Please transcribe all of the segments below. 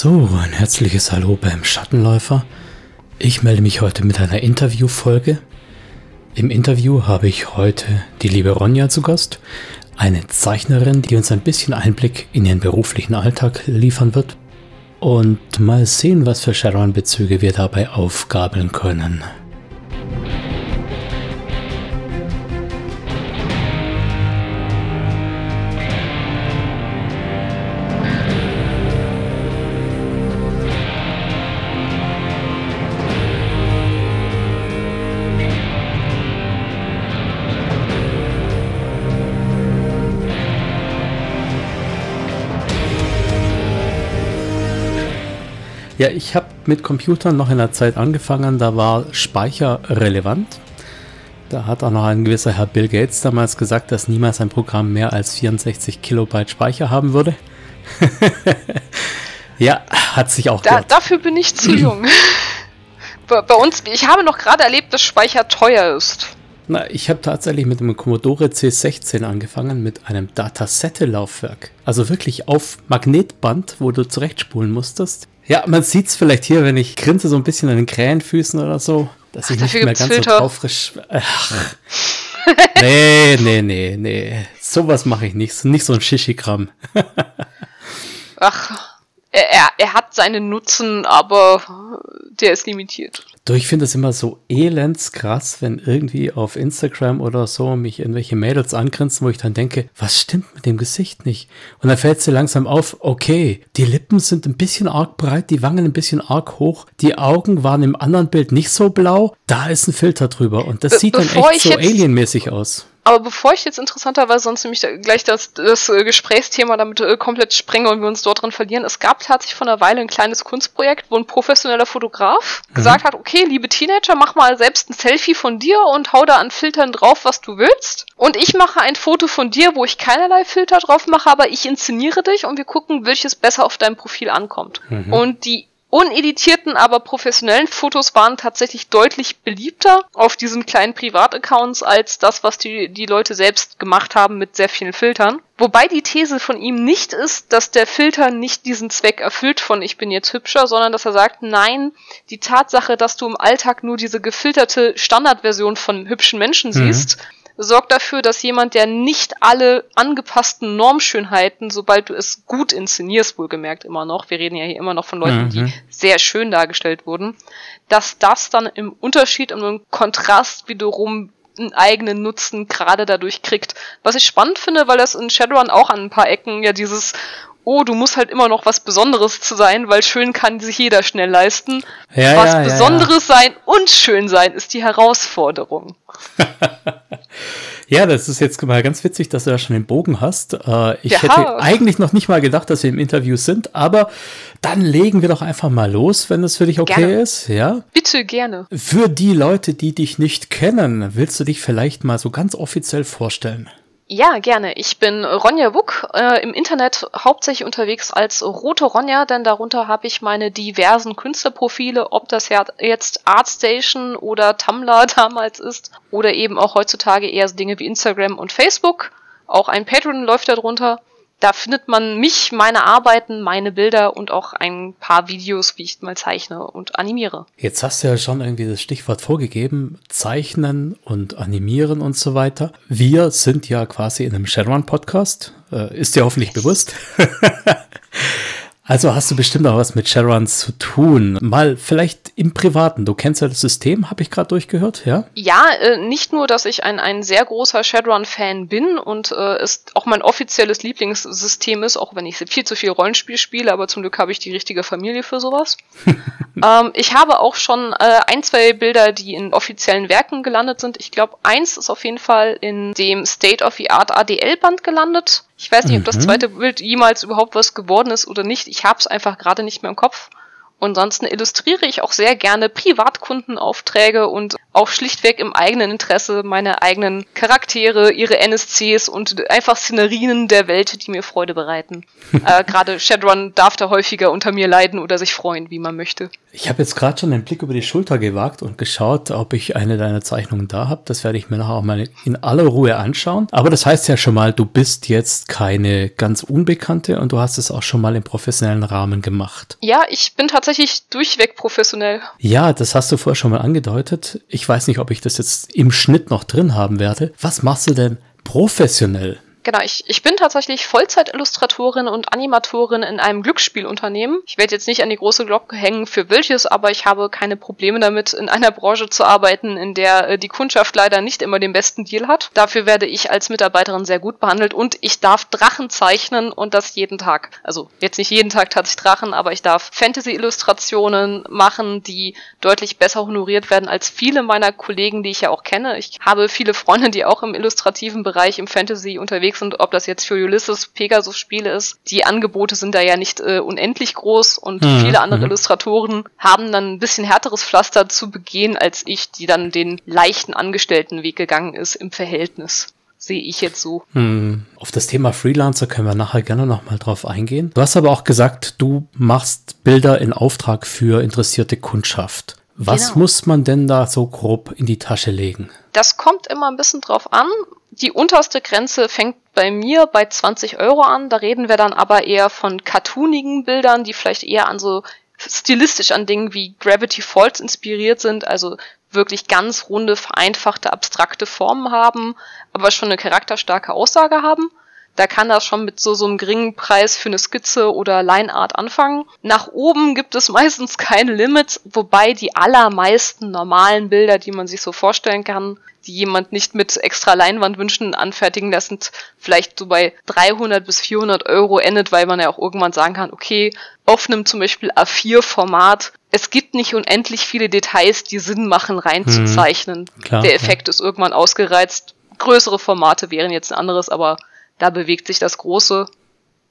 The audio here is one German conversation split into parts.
So, ein herzliches Hallo beim Schattenläufer. Ich melde mich heute mit einer Interviewfolge. Im Interview habe ich heute die liebe Ronja zu Gast, eine Zeichnerin, die uns ein bisschen Einblick in ihren beruflichen Alltag liefern wird. Und mal sehen, was für Shadowrun-Bezüge wir dabei aufgabeln können. Ja, ich habe mit Computern noch in der Zeit angefangen, da war Speicher relevant. Da hat auch noch ein gewisser Herr Bill Gates damals gesagt, dass niemals ein Programm mehr als 64 Kilobyte Speicher haben würde. ja, hat sich auch da, Dafür bin ich zu jung. bei, bei uns, ich habe noch gerade erlebt, dass Speicher teuer ist. Na, ich habe tatsächlich mit dem Commodore C16 angefangen, mit einem Datasette-Laufwerk. Also wirklich auf Magnetband, wo du zurechtspulen musstest. Ja, man sieht es vielleicht hier, wenn ich grinse so ein bisschen an den Krähenfüßen oder so, dass Ach, ich nicht mehr ganz Filter. so draufrisch. Ach. nee, nee, nee, nee. Sowas mache ich nicht. Nicht so ein Shishigramm. Ach, er, er hat seinen Nutzen, aber der ist limitiert. Du, ich finde es immer so elends krass, wenn irgendwie auf Instagram oder so mich irgendwelche Mädels angrinsen, wo ich dann denke, was stimmt mit dem Gesicht nicht? Und dann fällt es dir langsam auf, okay, die Lippen sind ein bisschen arg breit, die Wangen ein bisschen arg hoch, die Augen waren im anderen Bild nicht so blau, da ist ein Filter drüber und das Be sieht dann echt so alienmäßig aus. Aber bevor ich jetzt interessanterweise sonst nämlich gleich das, das äh, Gesprächsthema damit äh, komplett sprenge und wir uns dort drin verlieren, es gab tatsächlich vor einer Weile ein kleines Kunstprojekt, wo ein professioneller Fotograf mhm. gesagt hat, okay, liebe Teenager, mach mal selbst ein Selfie von dir und hau da an Filtern drauf, was du willst. Und ich mache ein Foto von dir, wo ich keinerlei Filter drauf mache, aber ich inszeniere dich und wir gucken, welches besser auf deinem Profil ankommt. Mhm. Und die uneditierten, aber professionellen Fotos waren tatsächlich deutlich beliebter auf diesen kleinen Privataccounts als das, was die, die Leute selbst gemacht haben mit sehr vielen Filtern. Wobei die These von ihm nicht ist, dass der Filter nicht diesen Zweck erfüllt von ich bin jetzt hübscher, sondern dass er sagt, nein, die Tatsache, dass du im Alltag nur diese gefilterte Standardversion von hübschen Menschen mhm. siehst, sorgt dafür, dass jemand, der nicht alle angepassten Normschönheiten, sobald du es gut inszenierst, wohlgemerkt immer noch, wir reden ja hier immer noch von Leuten, mhm. die sehr schön dargestellt wurden, dass das dann im Unterschied und im Kontrast wiederum einen eigenen Nutzen gerade dadurch kriegt. Was ich spannend finde, weil das in Shadowrun auch an ein paar Ecken ja dieses oh, du musst halt immer noch was Besonderes zu sein, weil schön kann sich jeder schnell leisten. Ja, was ja, Besonderes ja, sein und schön sein ist die Herausforderung. ja, das ist jetzt mal ganz witzig, dass du da schon den Bogen hast. Äh, ich hätte eigentlich noch nicht mal gedacht, dass wir im Interview sind, aber dann legen wir doch einfach mal los, wenn das für dich okay gerne. ist, ja? Bitte gerne. Für die Leute, die dich nicht kennen, willst du dich vielleicht mal so ganz offiziell vorstellen? Ja, gerne. Ich bin Ronja Wuck, äh, im Internet hauptsächlich unterwegs als Rote Ronja, denn darunter habe ich meine diversen Künstlerprofile, ob das jetzt Artstation oder Tumblr damals ist oder eben auch heutzutage eher Dinge wie Instagram und Facebook. Auch ein Patreon läuft darunter da findet man mich, meine Arbeiten, meine Bilder und auch ein paar Videos, wie ich mal zeichne und animiere. Jetzt hast du ja schon irgendwie das Stichwort vorgegeben, zeichnen und animieren und so weiter. Wir sind ja quasi in einem Shadowrun-Podcast, äh, ist dir hoffentlich bewusst. Also hast du bestimmt auch was mit Shadowrun zu tun. Mal vielleicht im Privaten. Du kennst ja das System, habe ich gerade durchgehört, ja? Ja, äh, nicht nur, dass ich ein, ein sehr großer Shadowrun-Fan bin und äh, es auch mein offizielles Lieblingssystem ist, auch wenn ich viel zu viel Rollenspiel spiele, aber zum Glück habe ich die richtige Familie für sowas. ähm, ich habe auch schon äh, ein, zwei Bilder, die in offiziellen Werken gelandet sind. Ich glaube, eins ist auf jeden Fall in dem State of the Art ADL-Band gelandet. Ich weiß nicht, ob das mhm. zweite Bild jemals überhaupt was geworden ist oder nicht. Ich habe es einfach gerade nicht mehr im Kopf. Und ansonsten illustriere ich auch sehr gerne Privatkundenaufträge und auch schlichtweg im eigenen Interesse meine eigenen Charaktere, ihre NSCs und einfach Szenerien der Welt, die mir Freude bereiten. äh, Gerade Shadron darf da häufiger unter mir leiden oder sich freuen, wie man möchte. Ich habe jetzt gerade schon einen Blick über die Schulter gewagt und geschaut, ob ich eine deiner Zeichnungen da habe. Das werde ich mir nachher auch mal in aller Ruhe anschauen. Aber das heißt ja schon mal, du bist jetzt keine ganz Unbekannte und du hast es auch schon mal im professionellen Rahmen gemacht. Ja, ich bin tatsächlich durchweg professionell. Ja, das hast du vorher schon mal angedeutet. Ich weiß nicht, ob ich das jetzt im Schnitt noch drin haben werde. Was machst du denn professionell? Genau, ich, ich bin tatsächlich Vollzeit-Illustratorin und Animatorin in einem Glücksspielunternehmen. Ich werde jetzt nicht an die große Glocke hängen für welches, aber ich habe keine Probleme damit, in einer Branche zu arbeiten, in der äh, die Kundschaft leider nicht immer den besten Deal hat. Dafür werde ich als Mitarbeiterin sehr gut behandelt und ich darf Drachen zeichnen und das jeden Tag. Also jetzt nicht jeden Tag tatsächlich Drachen, aber ich darf Fantasy-Illustrationen machen, die deutlich besser honoriert werden als viele meiner Kollegen, die ich ja auch kenne. Ich habe viele Freunde, die auch im illustrativen Bereich im Fantasy unterwegs sind, ob das jetzt für Ulysses, Pegasus Spiele ist. Die Angebote sind da ja nicht äh, unendlich groß und mhm. viele andere mhm. Illustratoren haben dann ein bisschen härteres Pflaster zu begehen als ich, die dann den leichten Angestelltenweg gegangen ist im Verhältnis sehe ich jetzt so. Hm. Auf das Thema Freelancer können wir nachher gerne nochmal drauf eingehen. Du hast aber auch gesagt, du machst Bilder in Auftrag für interessierte Kundschaft. Was genau. muss man denn da so grob in die Tasche legen? Das kommt immer ein bisschen drauf an. Die unterste Grenze fängt bei mir bei 20 Euro an. Da reden wir dann aber eher von cartoonigen Bildern, die vielleicht eher an so stilistisch an Dingen wie Gravity Falls inspiriert sind, also wirklich ganz runde, vereinfachte, abstrakte Formen haben, aber schon eine charakterstarke Aussage haben. Da kann das schon mit so, so einem geringen Preis für eine Skizze oder Lineart anfangen. Nach oben gibt es meistens keine Limits, wobei die allermeisten normalen Bilder, die man sich so vorstellen kann, die jemand nicht mit extra Leinwandwünschen anfertigen lassen, vielleicht so bei 300 bis 400 Euro endet, weil man ja auch irgendwann sagen kann, okay, auf einem zum Beispiel A4-Format, es gibt nicht unendlich viele Details, die Sinn machen, reinzuzeichnen. Hm, Der Effekt ja. ist irgendwann ausgereizt. Größere Formate wären jetzt ein anderes, aber da bewegt sich das große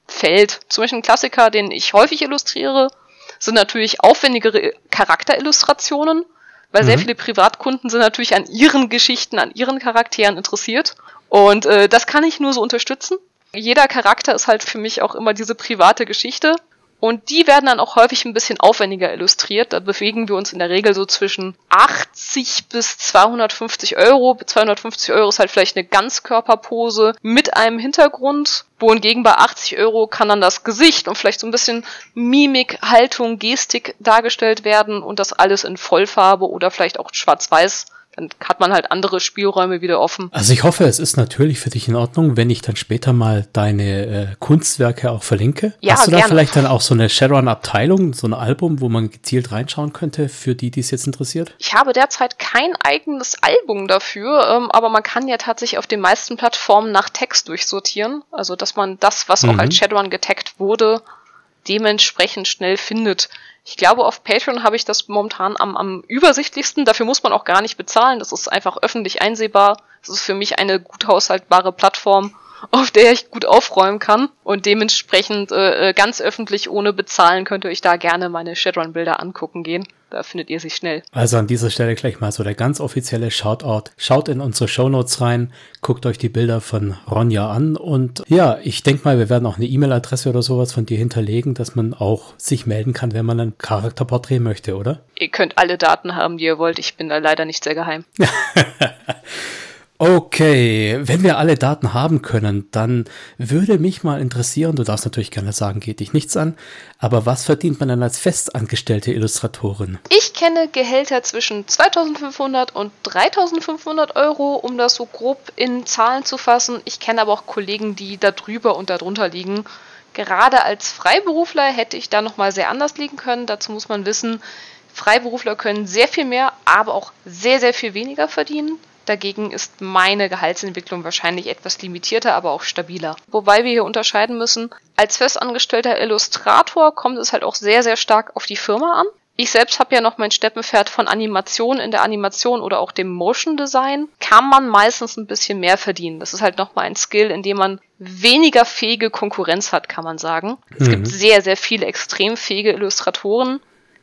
Feld. Zum Beispiel ein Klassiker, den ich häufig illustriere, sind natürlich aufwendigere Charakterillustrationen, weil mhm. sehr viele Privatkunden sind natürlich an ihren Geschichten, an ihren Charakteren interessiert. Und äh, das kann ich nur so unterstützen. Jeder Charakter ist halt für mich auch immer diese private Geschichte. Und die werden dann auch häufig ein bisschen aufwendiger illustriert. Da bewegen wir uns in der Regel so zwischen 80 bis 250 Euro. 250 Euro ist halt vielleicht eine Ganzkörperpose mit einem Hintergrund. Wohingegen bei 80 Euro kann dann das Gesicht und vielleicht so ein bisschen Mimik, Haltung, Gestik dargestellt werden und das alles in Vollfarbe oder vielleicht auch schwarz-weiß dann hat man halt andere Spielräume wieder offen. Also ich hoffe, es ist natürlich für dich in Ordnung, wenn ich dann später mal deine äh, Kunstwerke auch verlinke. Ja, Hast du gerne. da vielleicht dann auch so eine Shadowrun-Abteilung, so ein Album, wo man gezielt reinschauen könnte, für die, die es jetzt interessiert? Ich habe derzeit kein eigenes Album dafür, ähm, aber man kann ja tatsächlich auf den meisten Plattformen nach Text durchsortieren. Also dass man das, was mhm. auch als Shadowrun getaggt wurde, dementsprechend schnell findet. Ich glaube, auf Patreon habe ich das momentan am, am übersichtlichsten. Dafür muss man auch gar nicht bezahlen. Das ist einfach öffentlich einsehbar. Das ist für mich eine gut haushaltbare Plattform auf der ich gut aufräumen kann. Und dementsprechend äh, äh, ganz öffentlich ohne bezahlen könnt ihr euch da gerne meine Shadowrun-Bilder angucken gehen. Da findet ihr sich schnell. Also an dieser Stelle gleich mal so der ganz offizielle Shoutout. Schaut in unsere Shownotes rein, guckt euch die Bilder von Ronja an und ja, ich denke mal, wir werden auch eine E-Mail-Adresse oder sowas von dir hinterlegen, dass man auch sich melden kann, wenn man ein Charakterporträt möchte, oder? Ihr könnt alle Daten haben, die ihr wollt. Ich bin da leider nicht sehr geheim. Okay, wenn wir alle Daten haben können, dann würde mich mal interessieren, du darfst natürlich gerne sagen, geht dich nichts an, aber was verdient man dann als festangestellte Illustratorin? Ich kenne Gehälter zwischen 2500 und 3500 Euro, um das so grob in Zahlen zu fassen. Ich kenne aber auch Kollegen, die da drüber und darunter liegen. Gerade als Freiberufler hätte ich da nochmal sehr anders liegen können. Dazu muss man wissen, Freiberufler können sehr viel mehr, aber auch sehr, sehr viel weniger verdienen. Dagegen ist meine Gehaltsentwicklung wahrscheinlich etwas limitierter, aber auch stabiler. Wobei wir hier unterscheiden müssen, als festangestellter Illustrator kommt es halt auch sehr, sehr stark auf die Firma an. Ich selbst habe ja noch mein Steppenpferd von Animation in der Animation oder auch dem Motion Design. Kann man meistens ein bisschen mehr verdienen. Das ist halt nochmal ein Skill, in dem man weniger fähige Konkurrenz hat, kann man sagen. Es mhm. gibt sehr, sehr viele extrem fähige Illustratoren,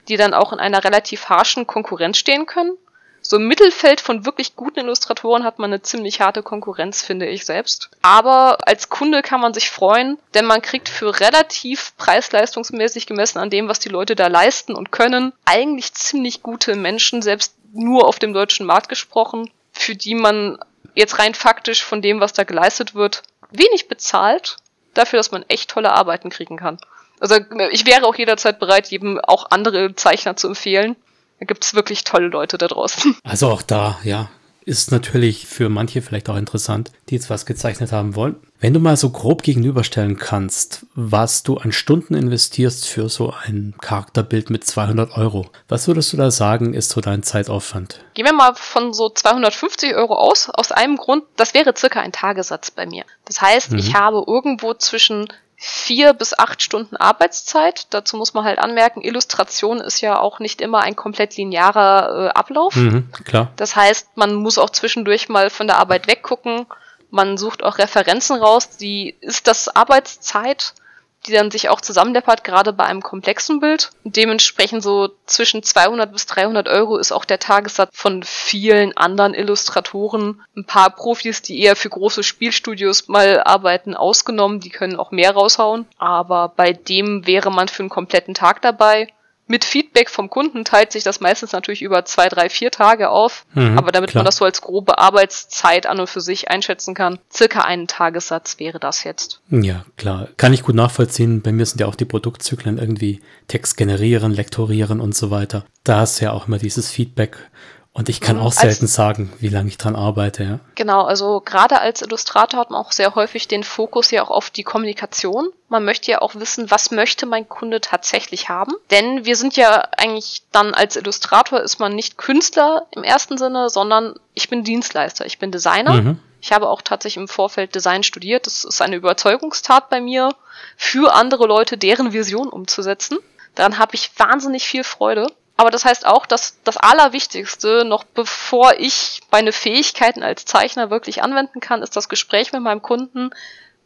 die dann auch in einer relativ harschen Konkurrenz stehen können. So im Mittelfeld von wirklich guten Illustratoren hat man eine ziemlich harte Konkurrenz, finde ich selbst. Aber als Kunde kann man sich freuen, denn man kriegt für relativ preis-leistungsmäßig gemessen an dem, was die Leute da leisten und können, eigentlich ziemlich gute Menschen, selbst nur auf dem deutschen Markt gesprochen, für die man jetzt rein faktisch von dem, was da geleistet wird, wenig bezahlt, dafür, dass man echt tolle Arbeiten kriegen kann. Also ich wäre auch jederzeit bereit, jedem auch andere Zeichner zu empfehlen. Da gibt's wirklich tolle Leute da draußen. Also auch da, ja, ist natürlich für manche vielleicht auch interessant, die jetzt was gezeichnet haben wollen. Wenn du mal so grob gegenüberstellen kannst, was du an Stunden investierst für so ein Charakterbild mit 200 Euro, was würdest du da sagen, ist so dein Zeitaufwand? Gehen wir mal von so 250 Euro aus, aus einem Grund, das wäre circa ein Tagessatz bei mir. Das heißt, mhm. ich habe irgendwo zwischen vier bis acht Stunden Arbeitszeit. Dazu muss man halt anmerken, Illustration ist ja auch nicht immer ein komplett linearer äh, Ablauf. Mhm, klar. Das heißt, man muss auch zwischendurch mal von der Arbeit weggucken. Man sucht auch Referenzen raus. Die ist das Arbeitszeit die dann sich auch zusammendeppert, gerade bei einem komplexen Bild. dementsprechend so zwischen 200 bis 300 Euro ist auch der Tagessatz von vielen anderen Illustratoren. Ein paar Profis, die eher für große Spielstudios mal arbeiten, ausgenommen, die können auch mehr raushauen. Aber bei dem wäre man für einen kompletten Tag dabei. Mit Feedback vom Kunden teilt sich das meistens natürlich über zwei, drei, vier Tage auf. Mhm, aber damit klar. man das so als grobe Arbeitszeit an und für sich einschätzen kann, circa einen Tagessatz wäre das jetzt. Ja, klar. Kann ich gut nachvollziehen. Bei mir sind ja auch die Produktzyklen irgendwie Text generieren, lektorieren und so weiter. Da ist ja auch immer dieses Feedback und ich kann mhm. auch selten sagen, wie lange ich dran arbeite, ja. Genau, also gerade als Illustrator hat man auch sehr häufig den Fokus ja auch auf die Kommunikation. Man möchte ja auch wissen, was möchte mein Kunde tatsächlich haben. Denn wir sind ja eigentlich dann als Illustrator ist man nicht Künstler im ersten Sinne, sondern ich bin Dienstleister, ich bin Designer. Mhm. Ich habe auch tatsächlich im Vorfeld Design studiert. Das ist eine Überzeugungstat bei mir, für andere Leute deren Vision umzusetzen. Daran habe ich wahnsinnig viel Freude. Aber das heißt auch, dass das Allerwichtigste, noch bevor ich meine Fähigkeiten als Zeichner wirklich anwenden kann, ist das Gespräch mit meinem Kunden.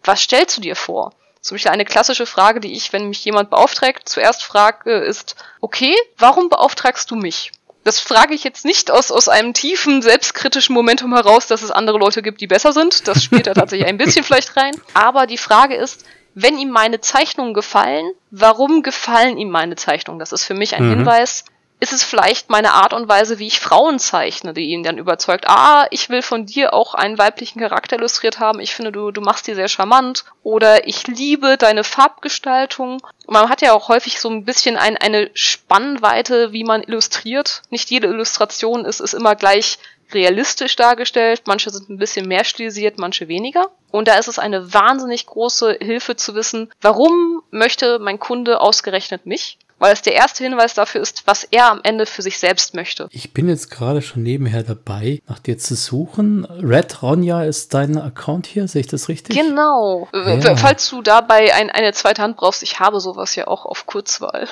Was stellst du dir vor? Zum Beispiel eine klassische Frage, die ich, wenn mich jemand beauftragt, zuerst frage, ist, okay, warum beauftragst du mich? Das frage ich jetzt nicht aus, aus einem tiefen, selbstkritischen Momentum heraus, dass es andere Leute gibt, die besser sind. Das spielt da tatsächlich ein bisschen vielleicht rein. Aber die Frage ist, wenn ihm meine Zeichnungen gefallen, warum gefallen ihm meine Zeichnungen? Das ist für mich ein mhm. Hinweis, ist es vielleicht meine Art und Weise, wie ich Frauen zeichne, die ihn dann überzeugt, ah, ich will von dir auch einen weiblichen Charakter illustriert haben, ich finde, du, du machst die sehr charmant oder ich liebe deine Farbgestaltung. man hat ja auch häufig so ein bisschen ein, eine Spannweite, wie man illustriert. Nicht jede Illustration ist, ist immer gleich realistisch dargestellt, manche sind ein bisschen mehr stilisiert, manche weniger. Und da ist es eine wahnsinnig große Hilfe zu wissen, warum möchte mein Kunde ausgerechnet mich? Weil es der erste Hinweis dafür ist, was er am Ende für sich selbst möchte. Ich bin jetzt gerade schon nebenher dabei, nach dir zu suchen. Red Ronja ist dein Account hier, sehe ich das richtig? Genau. Ja. Falls du dabei ein, eine zweite Hand brauchst, ich habe sowas ja auch auf Kurzwahl.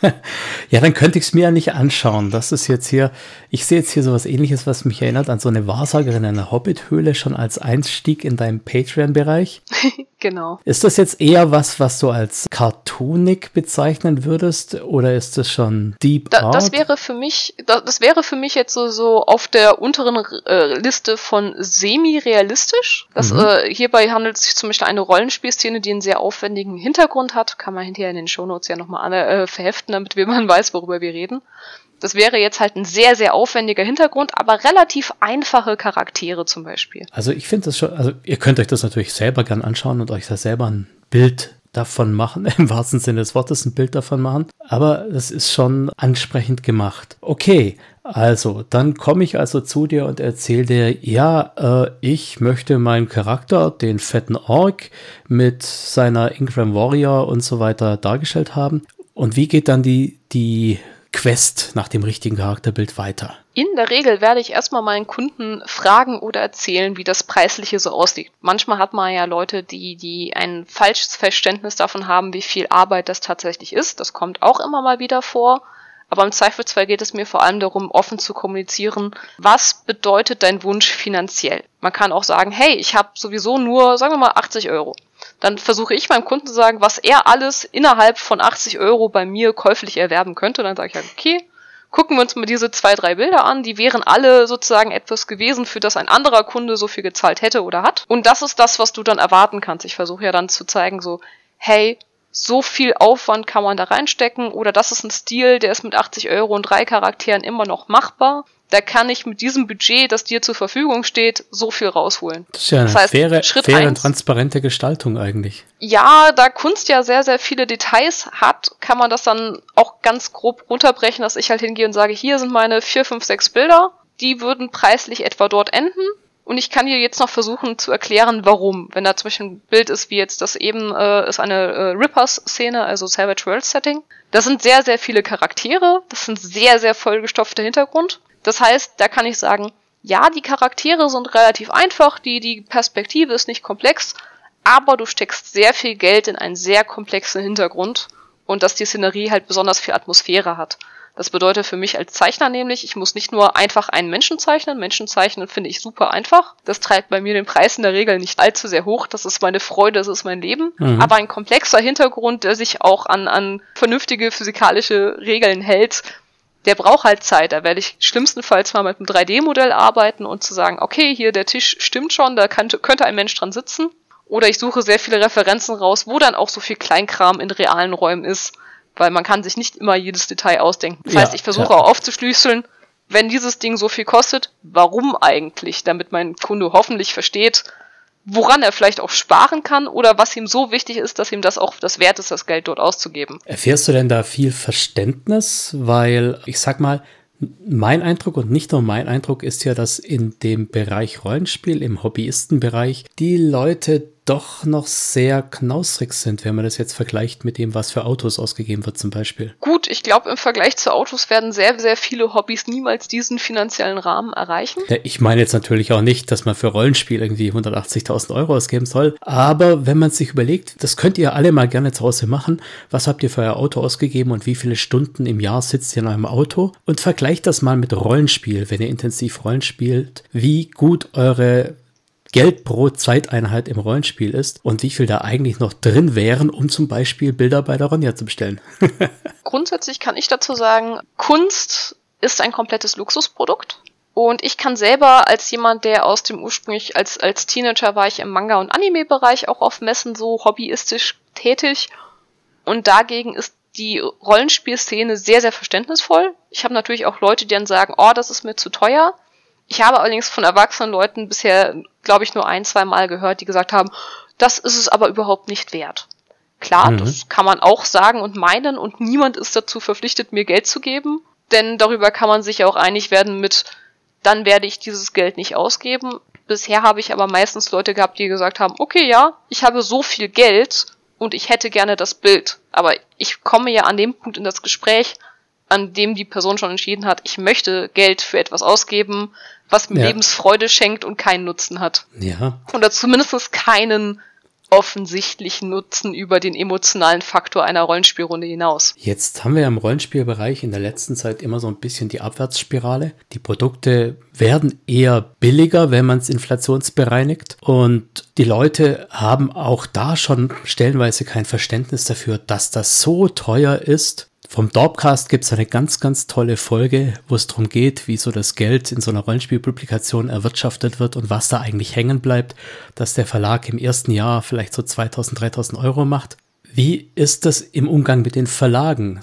ja, dann könnte ich es mir ja nicht anschauen. Das ist jetzt hier, ich sehe jetzt hier sowas ähnliches, was mich erinnert an so eine Wahrsagerin in einer Hobbit-Höhle schon als Einstieg in deinem Patreon-Bereich. genau. Ist das jetzt eher was, was du als Cartoonik bezeichnen würdest? Ist oder ist das schon Deep da, Art? Das wäre für mich, das, das, wäre für mich jetzt so, so auf der unteren äh, Liste von semi-realistisch. Das, mhm. äh, hierbei handelt es sich zum Beispiel eine Rollenspielszene, die einen sehr aufwendigen Hintergrund hat. Kann man hinterher in den Shownotes ja nochmal äh, verheften, damit man weiß, worüber wir reden. Das wäre jetzt halt ein sehr, sehr aufwendiger Hintergrund, aber relativ einfache Charaktere zum Beispiel. Also ich finde das schon, also ihr könnt euch das natürlich selber gern anschauen und euch da selber ein Bild davon machen, im wahrsten Sinne des Wortes ein Bild davon machen, aber es ist schon ansprechend gemacht. Okay, also dann komme ich also zu dir und erzähle dir, ja, äh, ich möchte meinen Charakter, den fetten Ork, mit seiner Ingram Warrior und so weiter dargestellt haben. Und wie geht dann die, die Quest nach dem richtigen Charakterbild weiter? In der Regel werde ich erstmal meinen Kunden fragen oder erzählen, wie das Preisliche so aussieht. Manchmal hat man ja Leute, die, die ein falsches Verständnis davon haben, wie viel Arbeit das tatsächlich ist. Das kommt auch immer mal wieder vor. Aber im Zweifelsfall geht es mir vor allem darum, offen zu kommunizieren, was bedeutet dein Wunsch finanziell. Man kann auch sagen, hey, ich habe sowieso nur, sagen wir mal, 80 Euro. Dann versuche ich meinem Kunden zu sagen, was er alles innerhalb von 80 Euro bei mir käuflich erwerben könnte. Dann sage ich halt, okay, gucken wir uns mal diese zwei, drei Bilder an. Die wären alle sozusagen etwas gewesen, für das ein anderer Kunde so viel gezahlt hätte oder hat. Und das ist das, was du dann erwarten kannst. Ich versuche ja dann zu zeigen, so, hey, so viel Aufwand kann man da reinstecken oder das ist ein Stil, der ist mit 80 Euro und drei Charakteren immer noch machbar. Da kann ich mit diesem Budget, das dir zur Verfügung steht, so viel rausholen. Das ist ja eine das heißt, faire, Schritt faire und transparente Gestaltung eigentlich. Ja, da Kunst ja sehr, sehr viele Details hat, kann man das dann auch ganz grob runterbrechen, dass ich halt hingehe und sage, hier sind meine vier, fünf, sechs Bilder. Die würden preislich etwa dort enden. Und ich kann dir jetzt noch versuchen zu erklären, warum. Wenn da zum Beispiel ein Bild ist, wie jetzt das eben äh, ist eine äh, Rippers-Szene, also Savage World Setting. Das sind sehr, sehr viele Charaktere. Das sind sehr, sehr vollgestopfte Hintergrund. Das heißt, da kann ich sagen, ja, die Charaktere sind relativ einfach, die, die Perspektive ist nicht komplex, aber du steckst sehr viel Geld in einen sehr komplexen Hintergrund und dass die Szenerie halt besonders viel Atmosphäre hat. Das bedeutet für mich als Zeichner nämlich, ich muss nicht nur einfach einen Menschen zeichnen. Menschen zeichnen finde ich super einfach. Das treibt bei mir den Preis in der Regel nicht allzu sehr hoch. Das ist meine Freude, das ist mein Leben. Mhm. Aber ein komplexer Hintergrund, der sich auch an, an vernünftige physikalische Regeln hält, der braucht halt Zeit. Da werde ich schlimmstenfalls mal mit einem 3D-Modell arbeiten und zu sagen, okay, hier der Tisch stimmt schon, da kann, könnte ein Mensch dran sitzen. Oder ich suche sehr viele Referenzen raus, wo dann auch so viel Kleinkram in realen Räumen ist weil man kann sich nicht immer jedes Detail ausdenken. Das ja, heißt, ich versuche ja. auch aufzuschlüsseln, wenn dieses Ding so viel kostet, warum eigentlich, damit mein Kunde hoffentlich versteht, woran er vielleicht auch sparen kann oder was ihm so wichtig ist, dass ihm das auch das wert ist, das Geld dort auszugeben. Erfährst du denn da viel Verständnis? Weil ich sag mal, mein Eindruck und nicht nur mein Eindruck ist ja, dass in dem Bereich Rollenspiel, im Hobbyistenbereich, die Leute doch noch sehr knausrig sind, wenn man das jetzt vergleicht mit dem, was für Autos ausgegeben wird zum Beispiel. Gut, ich glaube, im Vergleich zu Autos werden sehr, sehr viele Hobbys niemals diesen finanziellen Rahmen erreichen. Ja, ich meine jetzt natürlich auch nicht, dass man für Rollenspiel irgendwie 180.000 Euro ausgeben soll, aber wenn man sich überlegt, das könnt ihr alle mal gerne zu Hause machen, was habt ihr für euer Auto ausgegeben und wie viele Stunden im Jahr sitzt ihr in eurem Auto und vergleicht das mal mit Rollenspiel, wenn ihr intensiv Rollen spielt, wie gut eure Geld pro Zeiteinheit im Rollenspiel ist und wie viel da eigentlich noch drin wären, um zum Beispiel Bilder bei der Ronja zu bestellen. Grundsätzlich kann ich dazu sagen, Kunst ist ein komplettes Luxusprodukt. Und ich kann selber als jemand, der aus dem ursprünglich als, als Teenager war ich im Manga- und Anime-Bereich auch auf Messen so hobbyistisch tätig. Und dagegen ist die Rollenspielszene sehr, sehr verständnisvoll. Ich habe natürlich auch Leute, die dann sagen, oh, das ist mir zu teuer. Ich habe allerdings von erwachsenen Leuten bisher, glaube ich, nur ein, zwei Mal gehört, die gesagt haben, das ist es aber überhaupt nicht wert. Klar, mhm. das kann man auch sagen und meinen und niemand ist dazu verpflichtet, mir Geld zu geben, denn darüber kann man sich ja auch einig werden mit, dann werde ich dieses Geld nicht ausgeben. Bisher habe ich aber meistens Leute gehabt, die gesagt haben, okay, ja, ich habe so viel Geld und ich hätte gerne das Bild. Aber ich komme ja an dem Punkt in das Gespräch, an dem die Person schon entschieden hat, ich möchte Geld für etwas ausgeben, was mir ja. Lebensfreude schenkt und keinen Nutzen hat. Ja. Oder zumindest keinen offensichtlichen Nutzen über den emotionalen Faktor einer Rollenspielrunde hinaus. Jetzt haben wir im Rollenspielbereich in der letzten Zeit immer so ein bisschen die Abwärtsspirale. Die Produkte werden eher billiger, wenn man es inflationsbereinigt. Und die Leute haben auch da schon stellenweise kein Verständnis dafür, dass das so teuer ist, vom Dorpcast gibt es eine ganz, ganz tolle Folge, wo es darum geht, wie so das Geld in so einer Rollenspielpublikation erwirtschaftet wird und was da eigentlich hängen bleibt, dass der Verlag im ersten Jahr vielleicht so 2000, 3000 Euro macht. Wie ist das im Umgang mit den Verlagen?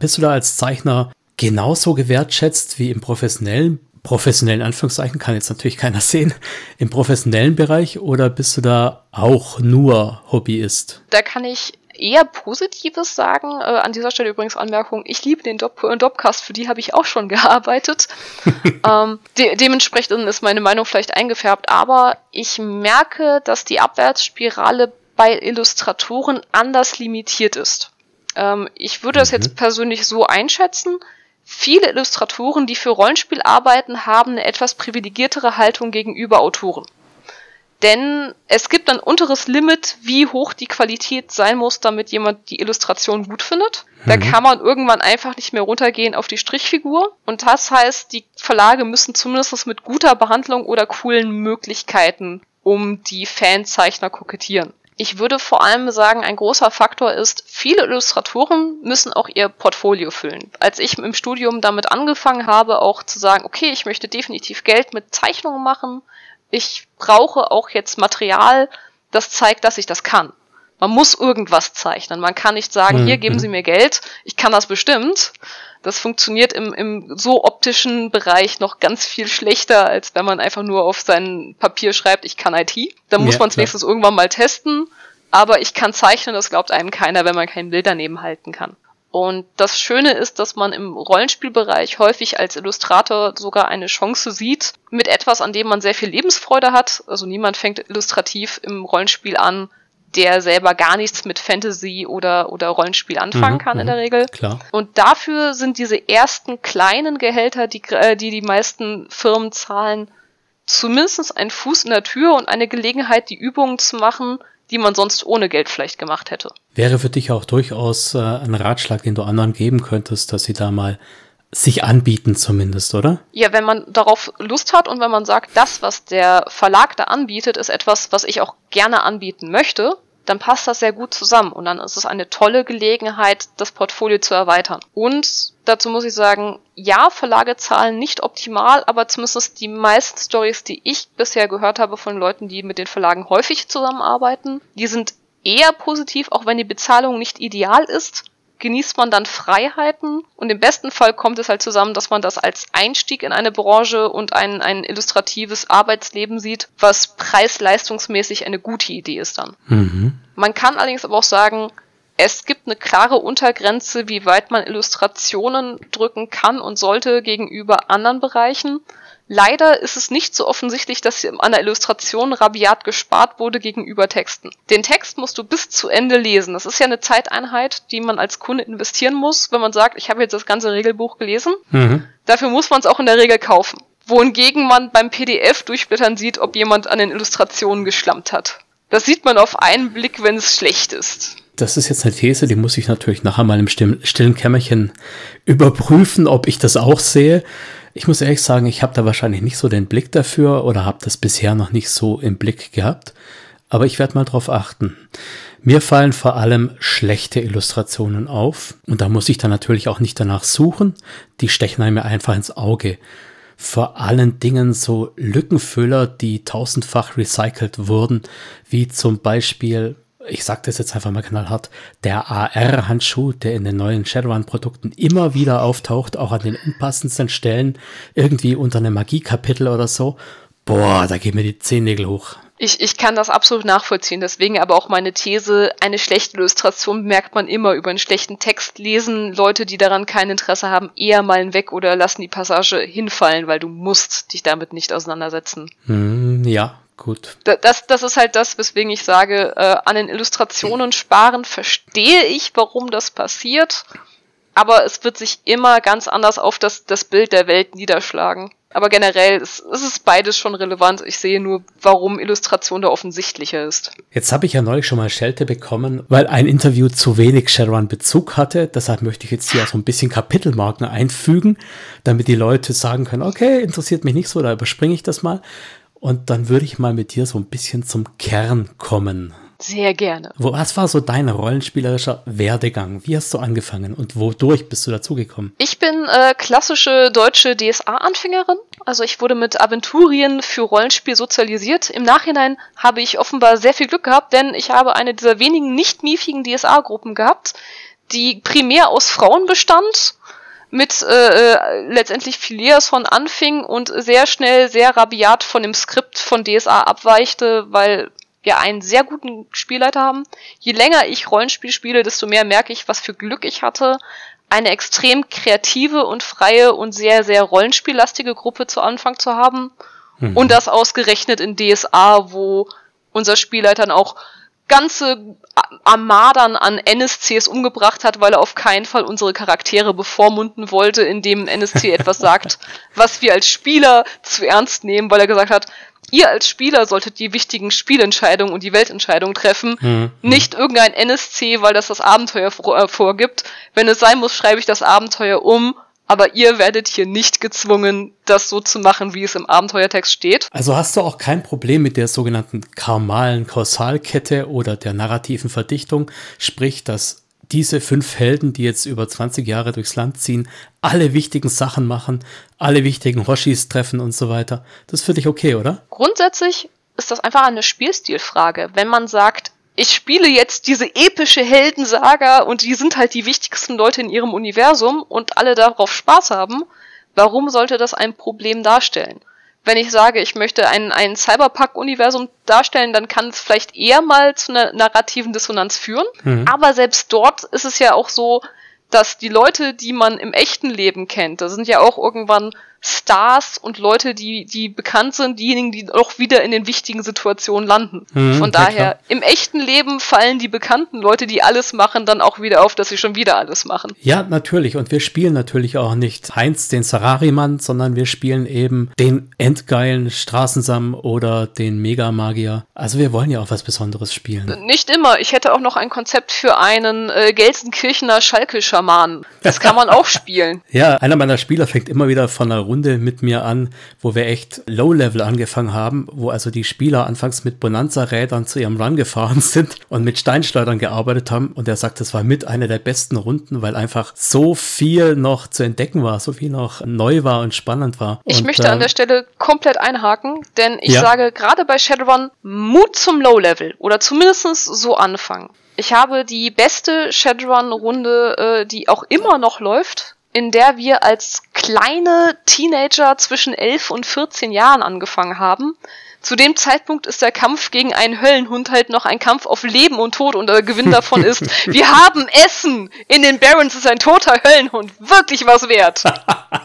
Bist du da als Zeichner genauso gewertschätzt wie im professionellen, professionellen Anführungszeichen, kann jetzt natürlich keiner sehen, im professionellen Bereich oder bist du da auch nur Hobbyist? Da kann ich eher Positives sagen. Äh, an dieser Stelle übrigens Anmerkung, ich liebe den Dop äh, Dopcast, für die habe ich auch schon gearbeitet. ähm, de dementsprechend ist meine Meinung vielleicht eingefärbt, aber ich merke, dass die Abwärtsspirale bei Illustratoren anders limitiert ist. Ähm, ich würde mhm. das jetzt persönlich so einschätzen. Viele Illustratoren, die für Rollenspiel arbeiten, haben eine etwas privilegiertere Haltung gegenüber Autoren. Denn es gibt ein unteres Limit, wie hoch die Qualität sein muss, damit jemand die Illustration gut findet. Da mhm. kann man irgendwann einfach nicht mehr runtergehen auf die Strichfigur. Und das heißt, die Verlage müssen zumindest mit guter Behandlung oder coolen Möglichkeiten um die Fanzeichner kokettieren. Ich würde vor allem sagen, ein großer Faktor ist, viele Illustratoren müssen auch ihr Portfolio füllen. Als ich im Studium damit angefangen habe, auch zu sagen, okay, ich möchte definitiv Geld mit Zeichnungen machen, ich brauche auch jetzt Material, das zeigt, dass ich das kann. Man muss irgendwas zeichnen. Man kann nicht sagen, mhm. hier geben Sie mir Geld, ich kann das bestimmt. Das funktioniert im, im so optischen Bereich noch ganz viel schlechter, als wenn man einfach nur auf sein Papier schreibt, ich kann IT. Dann muss ja, man es wenigstens irgendwann mal testen. Aber ich kann zeichnen, das glaubt einem keiner, wenn man kein Bild daneben halten kann. Und das Schöne ist, dass man im Rollenspielbereich häufig als Illustrator sogar eine Chance sieht, mit etwas, an dem man sehr viel Lebensfreude hat. Also niemand fängt illustrativ im Rollenspiel an, der selber gar nichts mit Fantasy oder, oder Rollenspiel anfangen mhm, kann in der mhm. Regel. Klar. Und dafür sind diese ersten kleinen Gehälter, die äh, die, die meisten Firmen zahlen, zumindest ein Fuß in der Tür und eine Gelegenheit, die Übungen zu machen, die man sonst ohne Geld vielleicht gemacht hätte. Wäre für dich auch durchaus äh, ein Ratschlag, den du anderen geben könntest, dass sie da mal sich anbieten zumindest, oder? Ja, wenn man darauf Lust hat und wenn man sagt, das, was der Verlag da anbietet, ist etwas, was ich auch gerne anbieten möchte, dann passt das sehr gut zusammen und dann ist es eine tolle Gelegenheit, das Portfolio zu erweitern. Und dazu muss ich sagen, ja, Verlage zahlen nicht optimal, aber zumindest die meisten Stories, die ich bisher gehört habe von Leuten, die mit den Verlagen häufig zusammenarbeiten, die sind eher positiv, auch wenn die Bezahlung nicht ideal ist genießt man dann Freiheiten und im besten Fall kommt es halt zusammen, dass man das als Einstieg in eine Branche und ein, ein illustratives Arbeitsleben sieht, was preis-leistungsmäßig eine gute Idee ist dann. Mhm. Man kann allerdings aber auch sagen, es gibt eine klare Untergrenze, wie weit man Illustrationen drücken kann und sollte gegenüber anderen Bereichen. Leider ist es nicht so offensichtlich, dass an der Illustration rabiat gespart wurde gegenüber Texten. Den Text musst du bis zu Ende lesen. Das ist ja eine Zeiteinheit, die man als Kunde investieren muss, wenn man sagt, ich habe jetzt das ganze Regelbuch gelesen. Mhm. Dafür muss man es auch in der Regel kaufen. Wohingegen man beim PDF durchblättern sieht, ob jemand an den Illustrationen geschlampt hat. Das sieht man auf einen Blick, wenn es schlecht ist das ist jetzt eine These, die muss ich natürlich nachher mal im stillen Kämmerchen überprüfen, ob ich das auch sehe. Ich muss ehrlich sagen, ich habe da wahrscheinlich nicht so den Blick dafür oder habe das bisher noch nicht so im Blick gehabt. Aber ich werde mal drauf achten. Mir fallen vor allem schlechte Illustrationen auf. Und da muss ich dann natürlich auch nicht danach suchen. Die stechen einem einfach ins Auge. Vor allen Dingen so Lückenfüller, die tausendfach recycelt wurden, wie zum Beispiel ich sage das jetzt einfach mal knallhart, der AR-Handschuh, der in den neuen Shadowrun-Produkten immer wieder auftaucht, auch an den unpassendsten Stellen, irgendwie unter einem Magiekapitel oder so. Boah, da gehen mir die Zehennägel hoch. Ich, ich kann das absolut nachvollziehen, deswegen aber auch meine These, eine schlechte Illustration merkt man immer über einen schlechten Text. Lesen Leute, die daran kein Interesse haben, eher mal weg oder lassen die Passage hinfallen, weil du musst dich damit nicht auseinandersetzen. Hm, ja, Gut. Das, das ist halt das, weswegen ich sage, äh, an den Illustrationen sparen verstehe ich, warum das passiert, aber es wird sich immer ganz anders auf das, das Bild der Welt niederschlagen. Aber generell ist, ist es beides schon relevant. Ich sehe nur, warum Illustration da offensichtlicher ist. Jetzt habe ich ja neulich schon mal Schelte bekommen, weil ein Interview zu wenig Shadowrun-Bezug hatte. Deshalb möchte ich jetzt hier so ein bisschen Kapitelmarken einfügen, damit die Leute sagen können, okay, interessiert mich nicht so, da überspringe ich das mal. Und dann würde ich mal mit dir so ein bisschen zum Kern kommen. Sehr gerne. was war so dein rollenspielerischer Werdegang? Wie hast du angefangen und wodurch bist du dazugekommen? Ich bin äh, klassische deutsche DSA-Anfängerin. Also ich wurde mit Aventurien für Rollenspiel sozialisiert. Im Nachhinein habe ich offenbar sehr viel Glück gehabt, denn ich habe eine dieser wenigen nicht miefigen DSA-Gruppen gehabt, die primär aus Frauen bestand mit äh, äh, letztendlich Phileas von anfing und sehr schnell sehr rabiat von dem Skript von DSA abweichte, weil wir einen sehr guten Spielleiter haben. Je länger ich Rollenspiel spiele, desto mehr merke ich, was für Glück ich hatte, eine extrem kreative und freie und sehr, sehr rollenspiellastige Gruppe zu Anfang zu haben. Mhm. Und das ausgerechnet in DSA, wo unser Spielleiter dann auch ganze Armadern an NSCs umgebracht hat, weil er auf keinen Fall unsere Charaktere bevormunden wollte, indem NSC etwas sagt, was wir als Spieler zu ernst nehmen, weil er gesagt hat, ihr als Spieler solltet die wichtigen Spielentscheidungen und die Weltentscheidungen treffen, mhm. nicht irgendein NSC, weil das das Abenteuer vor, äh, vorgibt. Wenn es sein muss, schreibe ich das Abenteuer um, aber ihr werdet hier nicht gezwungen, das so zu machen, wie es im Abenteuertext steht. Also hast du auch kein Problem mit der sogenannten karmalen Kausalkette oder der narrativen Verdichtung, sprich, dass diese fünf Helden, die jetzt über 20 Jahre durchs Land ziehen, alle wichtigen Sachen machen, alle wichtigen Hoshis treffen und so weiter. Das ist für dich okay, oder? Grundsätzlich ist das einfach eine Spielstilfrage. Wenn man sagt, ich spiele jetzt diese epische Heldensaga und die sind halt die wichtigsten Leute in ihrem Universum und alle darauf Spaß haben, warum sollte das ein Problem darstellen? wenn ich sage, ich möchte ein, ein Cyberpunk-Universum darstellen, dann kann es vielleicht eher mal zu einer narrativen Dissonanz führen. Mhm. Aber selbst dort ist es ja auch so, dass die Leute, die man im echten Leben kennt, da sind ja auch irgendwann Stars und Leute, die, die bekannt sind, diejenigen, die auch wieder in den wichtigen Situationen landen. Mhm, Von daher, im echten Leben fallen die bekannten Leute, die alles machen, dann auch wieder auf, dass sie schon wieder alles machen. Ja, natürlich. Und wir spielen natürlich auch nicht Heinz, den Sarari-Mann, sondern wir spielen eben den endgeilen Straßensam oder den Megamagier. Also wir wollen ja auch was Besonderes spielen. Nicht immer. Ich hätte auch noch ein Konzept für einen äh, Gelsenkirchener Schalke-Schamanen. Das kann man auch spielen. Ja, einer meiner Spieler fängt immer wieder von einer Runde mit mir an, wo wir echt Low-Level angefangen haben, wo also die Spieler anfangs mit Bonanza-Rädern zu ihrem Run gefahren sind und mit Steinschleudern gearbeitet haben. Und er sagt, das war mit einer der besten Runden, weil einfach so viel noch zu entdecken war, so viel noch neu war und spannend war. Ich und, möchte äh, an der Stelle komplett einhaken, denn ich ja. sage gerade bei Shadowrun Mut zum Low-Level oder zumindest so anfangen. Ich habe die beste Shadowrun-Runde, äh, die auch immer noch läuft, in der wir als kleine Teenager zwischen 11 und 14 Jahren angefangen haben. Zu dem Zeitpunkt ist der Kampf gegen einen Höllenhund halt noch ein Kampf auf Leben und Tod und der Gewinn davon ist, wir haben Essen! In den Barons ist ein toter Höllenhund wirklich was wert.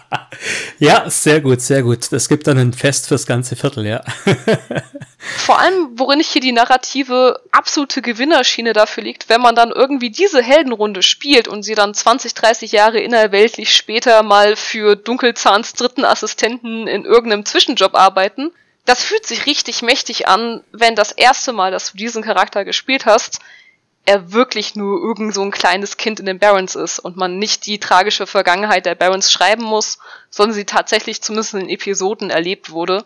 ja, sehr gut, sehr gut. Das gibt dann ein Fest fürs ganze Viertel, ja. Vor allem, worin hier die narrative absolute Gewinnerschiene dafür liegt, wenn man dann irgendwie diese Heldenrunde spielt und sie dann 20, 30 Jahre innerweltlich später mal für Dunkelzahns dritten Assistenten in irgendeinem Zwischenjob arbeiten. Das fühlt sich richtig mächtig an, wenn das erste Mal, dass du diesen Charakter gespielt hast, er wirklich nur irgend so ein kleines Kind in den Barons ist und man nicht die tragische Vergangenheit der Barons schreiben muss, sondern sie tatsächlich zumindest in Episoden erlebt wurde.